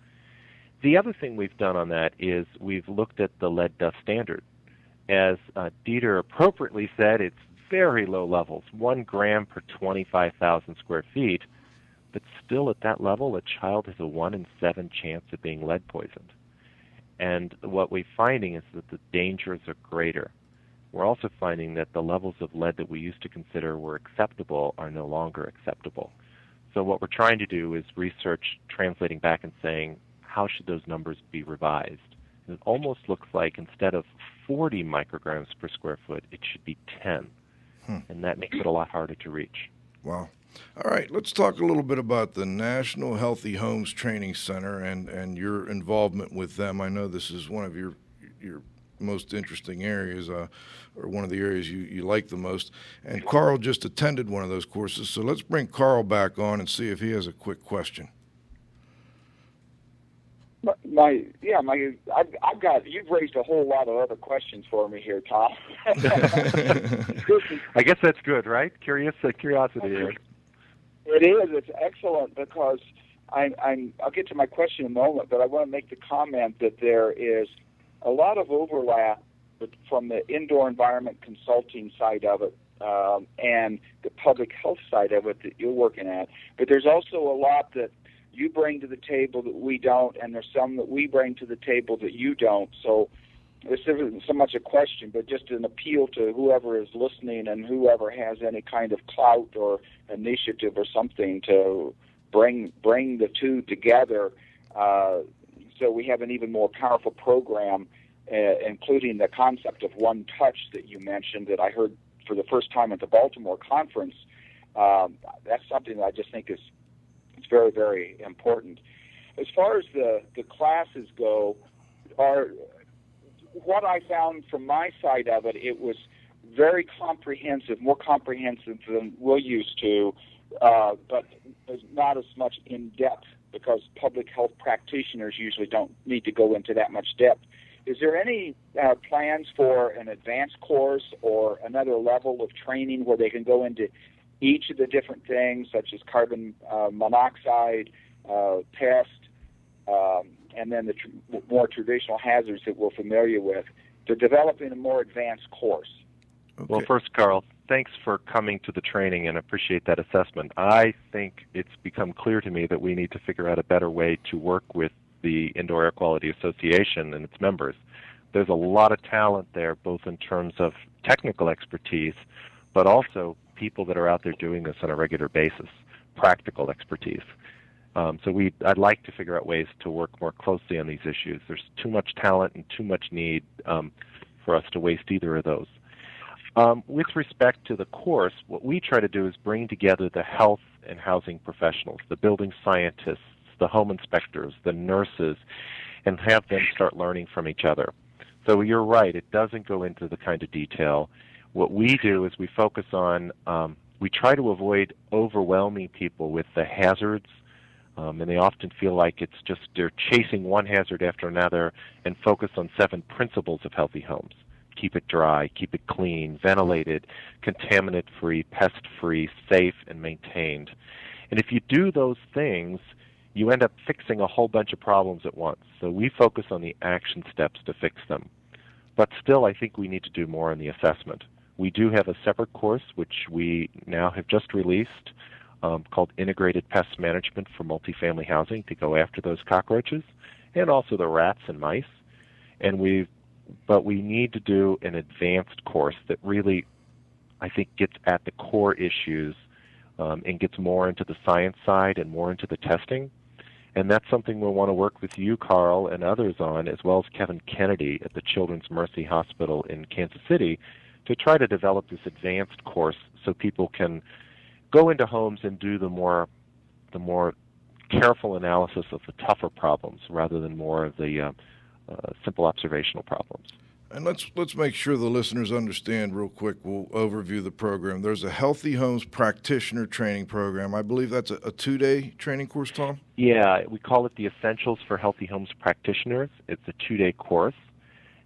The other thing we've done on that is we've looked at the lead dust standard. As uh, Dieter appropriately said, it's very low levels, one gram per 25,000 square feet, but still at that level, a child has a one in seven chance of being lead poisoned. And what we're finding is that the dangers are greater. We're also finding that the levels of lead that we used to consider were acceptable are no longer acceptable. So what we're trying to do is research translating back and saying, how should those numbers be revised? And it almost looks like instead of 40 micrograms per square foot, it should be 10. Hmm. And that makes it a lot harder to reach. Wow. All right, let's talk a little bit about the National Healthy Homes Training Center and, and your involvement with them. I know this is one of your your most interesting areas, uh, or one of the areas you, you like the most. And Carl just attended one of those courses, so let's bring Carl back on and see if he has a quick question. My yeah my I've, I've got you've raised a whole lot of other questions for me here, Tom. I guess that's good, right? Curious uh, curiosity here. It is. It's excellent because I'm, I'm. I'll get to my question in a moment, but I want to make the comment that there is a lot of overlap from the indoor environment consulting side of it um, and the public health side of it that you're working at. But there's also a lot that you bring to the table that we don't, and there's some that we bring to the table that you don't. So this isn't so much a question, but just an appeal to whoever is listening and whoever has any kind of clout or initiative or something to bring bring the two together, uh, so we have an even more powerful program, uh, including the concept of one touch that you mentioned that I heard for the first time at the Baltimore conference. Um, that's something that I just think is it's very very important. As far as the the classes go, are what I found from my side of it, it was very comprehensive, more comprehensive than we're used to, uh, but not as much in depth because public health practitioners usually don't need to go into that much depth. Is there any uh, plans for an advanced course or another level of training where they can go into each of the different things, such as carbon uh, monoxide, uh, pest, um, and then the tr- more traditional hazards that we're familiar with, to developing a more advanced course? Okay. Well, first, Carl, thanks for coming to the training and appreciate that assessment. I think it's become clear to me that we need to figure out a better way to work with the Indoor Air Quality Association and its members. There's a lot of talent there, both in terms of technical expertise, but also people that are out there doing this on a regular basis, practical expertise. Um, so we, I'd like to figure out ways to work more closely on these issues. There's too much talent and too much need um, for us to waste either of those. Um, with respect to the course, what we try to do is bring together the health and housing professionals, the building scientists, the home inspectors, the nurses, and have them start learning from each other. So you're right, it doesn't go into the kind of detail. What we do is we focus on, um, we try to avoid overwhelming people with the hazards, um, and they often feel like it's just they're chasing one hazard after another and focus on seven principles of healthy homes keep it dry, keep it clean, ventilated, contaminant free, pest free, safe, and maintained. And if you do those things, you end up fixing a whole bunch of problems at once. So we focus on the action steps to fix them. But still, I think we need to do more in the assessment. We do have a separate course, which we now have just released, um, called Integrated Pest Management for Multifamily Housing to go after those cockroaches and also the rats and mice. And we've but we need to do an advanced course that really, I think, gets at the core issues um, and gets more into the science side and more into the testing. And that's something we'll want to work with you, Carl, and others on, as well as Kevin Kennedy at the Children's Mercy Hospital in Kansas City, to try to develop this advanced course so people can go into homes and do the more the more careful analysis of the tougher problems rather than more of the uh, uh, simple observational problems. And let's let's make sure the listeners understand real quick. We'll overview the program. There's a Healthy Homes Practitioner Training Program. I believe that's a, a two-day training course, Tom. Yeah, we call it the Essentials for Healthy Homes Practitioners. It's a two-day course,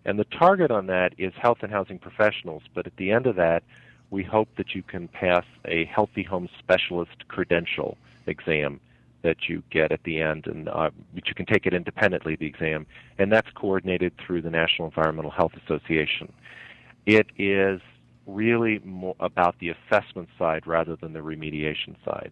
and the target on that is health and housing professionals. But at the end of that, we hope that you can pass a Healthy home Specialist credential exam that you get at the end, and uh, but you can take it independently, the exam, and that's coordinated through the National Environmental Health Association. It is really more about the assessment side rather than the remediation side.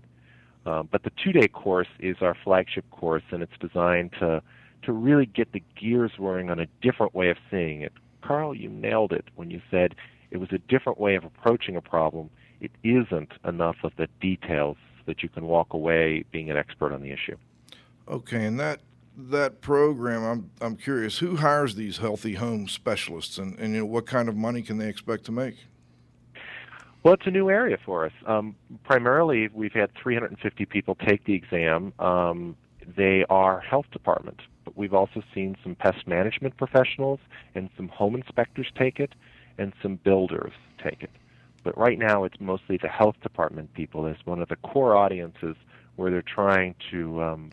Um, but the two-day course is our flagship course, and it's designed to to really get the gears whirring on a different way of seeing it. Carl, you nailed it when you said it was a different way of approaching a problem. It isn't enough of the details that you can walk away being an expert on the issue. Okay, and that that program, I'm I'm curious, who hires these healthy home specialists, and, and you know, what kind of money can they expect to make? Well, it's a new area for us. Um, primarily, we've had 350 people take the exam. Um, they are health department, but we've also seen some pest management professionals and some home inspectors take it, and some builders take it. But right now, it's mostly the health department people as one of the core audiences where they're trying to um,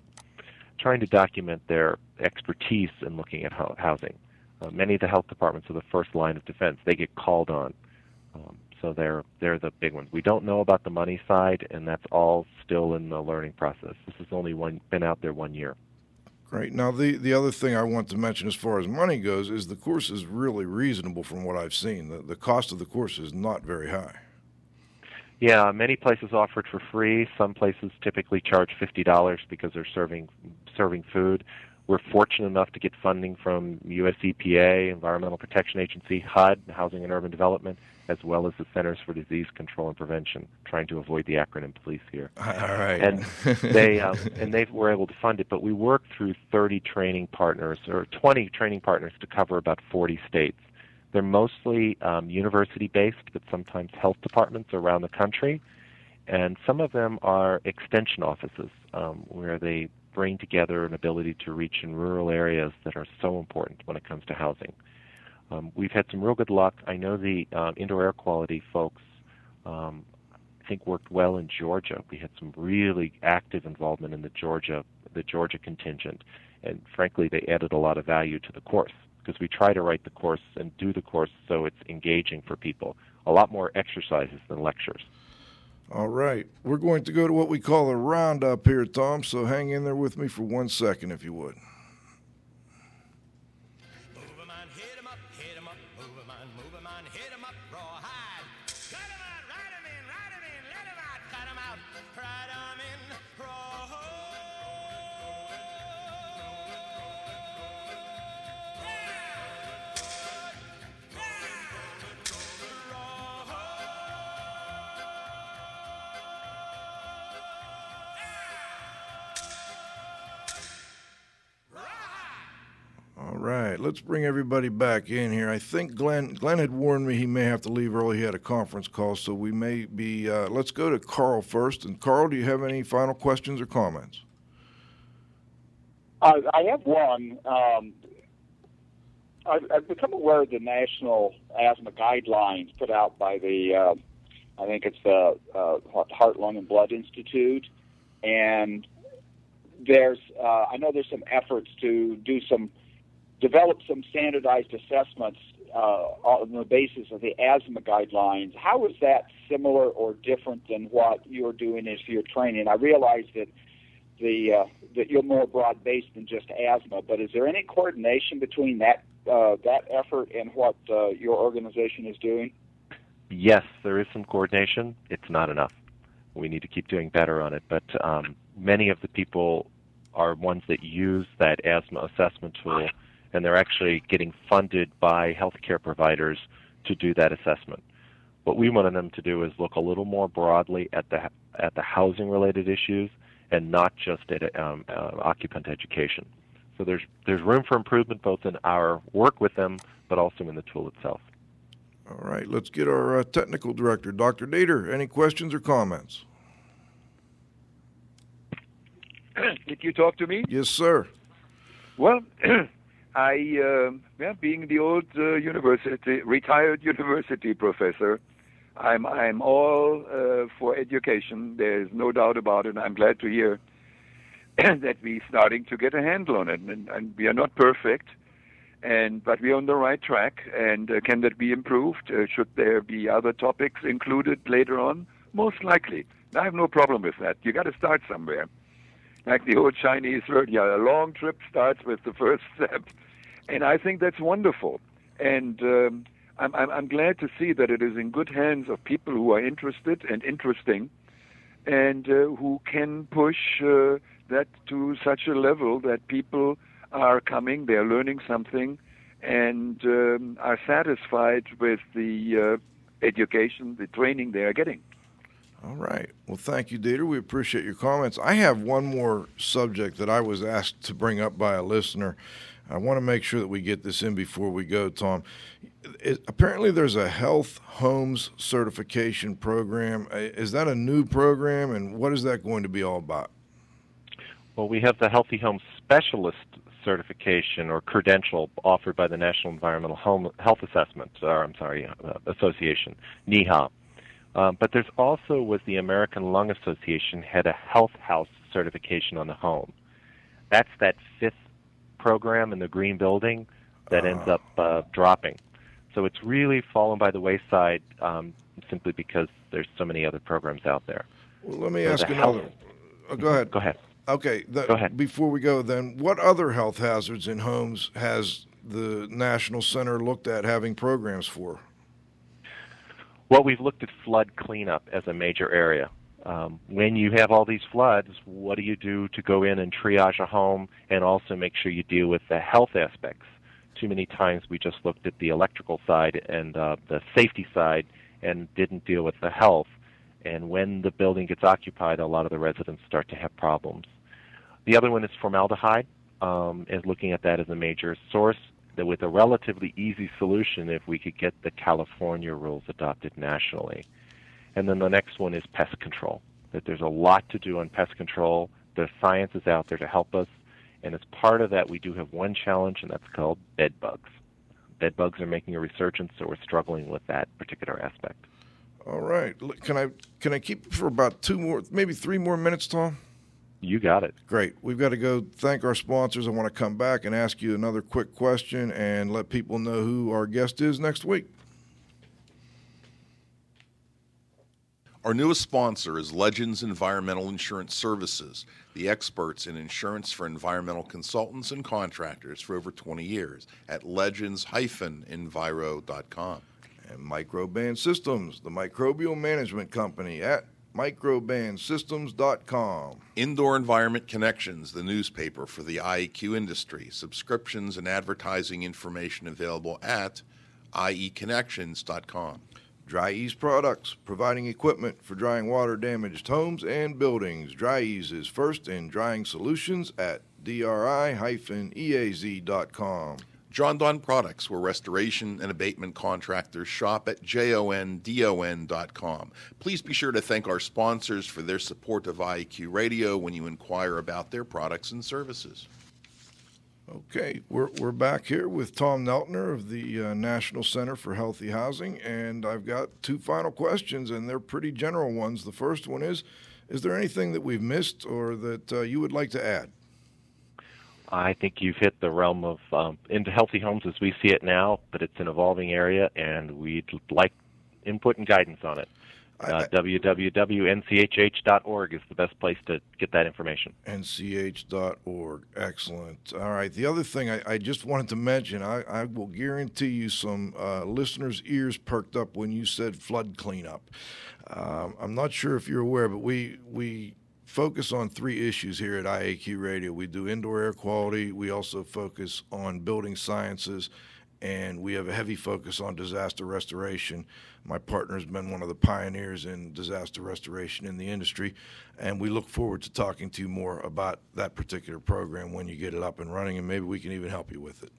trying to document their expertise in looking at housing. Uh, many of the health departments are the first line of defense. They get called on. Um, so they're they're the big ones. We don't know about the money side, and that's all still in the learning process. This has only one been out there one year. Great. Now, the, the other thing I want to mention as far as money goes is the course is really reasonable from what I've seen. The, the cost of the course is not very high. Yeah, many places offer it for free. Some places typically charge fifty dollars because they're serving serving food. We're fortunate enough to get funding from US EPA, Environmental Protection Agency, HUD, Housing and Urban Development, as well as the Centers for Disease Control and Prevention, trying to avoid the acronym police here. All right. And they um, and they were able to fund it, but we worked through 30 training partners or 20 training partners to cover about 40 states. They're mostly um, university based, but sometimes health departments around the country. And some of them are extension offices um, where they bring together an ability to reach in rural areas that are so important when it comes to housing. Um, we've had some real good luck. I know the uh, indoor air quality folks, um, I think, worked well in Georgia. We had some really active involvement in the Georgia the Georgia contingent, and frankly, they added a lot of value to the course because we try to write the course and do the course so it's engaging for people. A lot more exercises than lectures. All right. We're going to go to what we call a roundup here, Tom, so hang in there with me for one second, if you would. Right, let's bring everybody back in here. I think Glenn Glenn had warned me he may have to leave early. He had a conference call, so we may be. Uh, let's go to Carl first. And Carl, do you have any final questions or comments? Uh, I have one. Um, I've, I've become aware of the national asthma guidelines put out by the, uh, I think it's the uh, Heart, Lung, and Blood Institute, and there's, uh, I know there's some efforts to do some develop some standardized assessments uh, on the basis of the asthma guidelines. How is that similar or different than what you're doing as your training? I realize that the uh, that you're more broad based than just asthma, but is there any coordination between that uh, that effort and what uh, your organization is doing? Yes, there is some coordination. It's not enough. We need to keep doing better on it. But um, many of the people are ones that use that asthma assessment tool and they're actually getting funded by healthcare providers to do that assessment. What we wanted them to do is look a little more broadly at the at the housing related issues and not just at um, uh, occupant education. So there's there's room for improvement both in our work with them, but also in the tool itself. All right, let's get our uh, technical director, Dr. Nader. Any questions or comments? Did you talk to me? Yes, sir. Well, I, uh, yeah, being the old uh, university, retired university professor, I'm I'm all uh, for education. There's no doubt about it. I'm glad to hear that we're starting to get a handle on it, and, and we are not perfect, and but we're on the right track. And uh, can that be improved? Uh, should there be other topics included later on? Most likely. I have no problem with that. You got to start somewhere. Like the old Chinese word, yeah, a long trip starts with the first step, and I think that's wonderful. And um, I'm, I'm, I'm glad to see that it is in good hands of people who are interested and interesting, and uh, who can push uh, that to such a level that people are coming, they're learning something, and um, are satisfied with the uh, education, the training they are getting. All right. Well, thank you, Dieter. We appreciate your comments. I have one more subject that I was asked to bring up by a listener. I want to make sure that we get this in before we go, Tom. It, apparently, there's a health homes certification program. Is that a new program, and what is that going to be all about? Well, we have the Healthy Home Specialist certification or credential offered by the National Environmental Home Health Assessment, or I'm sorry, uh, Association, NEHA. Um, but there's also was the American Lung Association had a health house certification on the home. that's that fifth program in the green building that ends up uh, dropping. So it's really fallen by the wayside um, simply because there's so many other programs out there. Well, let me So ask another. health- Oh, go ahead. Go ahead. Okay. the- Go ahead. Before we go, then, what other health hazards in homes has the National Center looked at having programs for? Well, we've looked at flood cleanup as a major area. Um, when you have all these floods, what do you do to go in and triage a home and also make sure you deal with the health aspects? Too many times we just looked at the electrical side and uh, the safety side and didn't deal with the health. And when the building gets occupied, a lot of the residents start to have problems. The other one is formaldehyde, um, is looking at that as a major source. That with a relatively easy solution, if we could get the California rules adopted nationally. And then the next one is pest control. That there's a lot to do on pest control. The science is out there to help us. And as part of that, we do have one challenge, and that's called bed bugs. Bed bugs are making a resurgence, so we're struggling with that particular aspect. All right. Can I can I keep for about two more, maybe three more minutes, Tom? You got it. Great. We've got to go thank our sponsors. I want to come back and ask you another quick question and let people know who our guest is next week. Our newest sponsor is Legends Environmental Insurance Services, the experts in insurance for environmental consultants and contractors for over 20 years at legends-enviro.com. And Microban Systems, the microbial management company at microbansystems.com. Indoor Environment Connections, the newspaper for the IEQ industry. Subscriptions and advertising information available at ieconnections.com. Dri-Eaz Products, providing equipment for drying water damaged homes and buildings. Dri-Eaz is first in drying solutions at dri-eaz.com. Jon-Don Products, where restoration and abatement contractors shop at jondon.com. Please be sure to thank our sponsors for their support of IEQ Radio when you inquire about their products and services. Okay, we're, we're back here with Tom Neltner of the uh, National Center for Healthy Housing, and I've got two final questions, and they're pretty general ones. The first one is Is there anything that we've missed or that uh, you would like to add? I think you've hit the realm of um, into healthy homes as we see it now, but it's an evolving area, and we'd like input and guidance on it. Uh, www.nchh.org is the best place to get that information. nch.org. Excellent. All right. The other thing I, I just wanted to mention, I, I will guarantee you some uh, listeners' ears perked up when you said flood cleanup. Um, I'm not sure if you're aware, but we we focus on three issues here at IAQ Radio. We do indoor air quality. We also focus on building sciences, and we have a heavy focus on disaster restoration. My partner has been one of the pioneers in disaster restoration in the industry, and we look forward to talking to you more about that particular program when you get it up and running, and maybe we can even help you with it.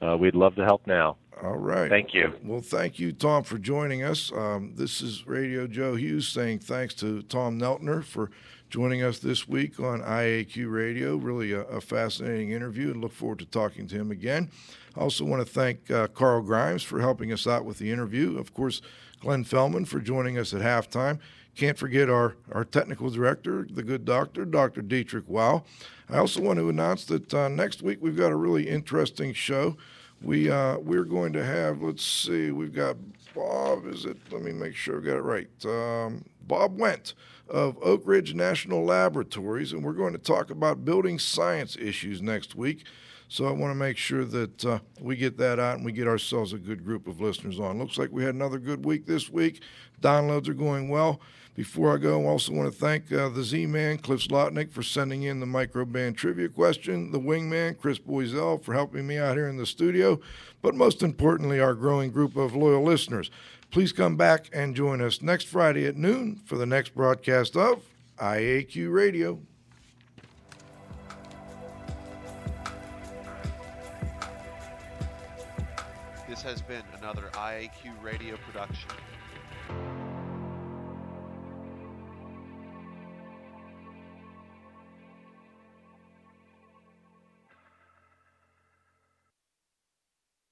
Uh, we'd love to help now. All right. Thank you. Well, thank you, Tom, for joining us. Um, this is Radio Joe Hughes saying thanks to Tom Neltner for joining us this week on IAQ Radio. Really a, a fascinating interview and look forward to talking to him again. I also want to thank uh, Carl Grimes for helping us out with the interview. Of course, Glenn Fellman for joining us at halftime. Can't forget our, our technical director, the good doctor, Dr. Dietrich Wow. I also want to announce that uh, next week we've got a really interesting show. We uh, we're going to have let's see, we've got Bob. Is it? Let me make sure I got it right. Um, Bob Wendt of Oak Ridge National Laboratories, and we're going to talk about building science issues next week. So I want to make sure that uh, we get that out and we get ourselves a good group of listeners on. Looks like we had another good week this week. Downloads are going well. Before I go, I also want to thank uh, the Z-Man, Cliff Zlotnik, for sending in the Microban trivia question, the Wingman, Chris Boisel, for helping me out here in the studio, but most importantly, our growing group of loyal listeners. Please come back and join us next Friday at noon for the next broadcast of IAQ Radio. This has been another IAQ radio production.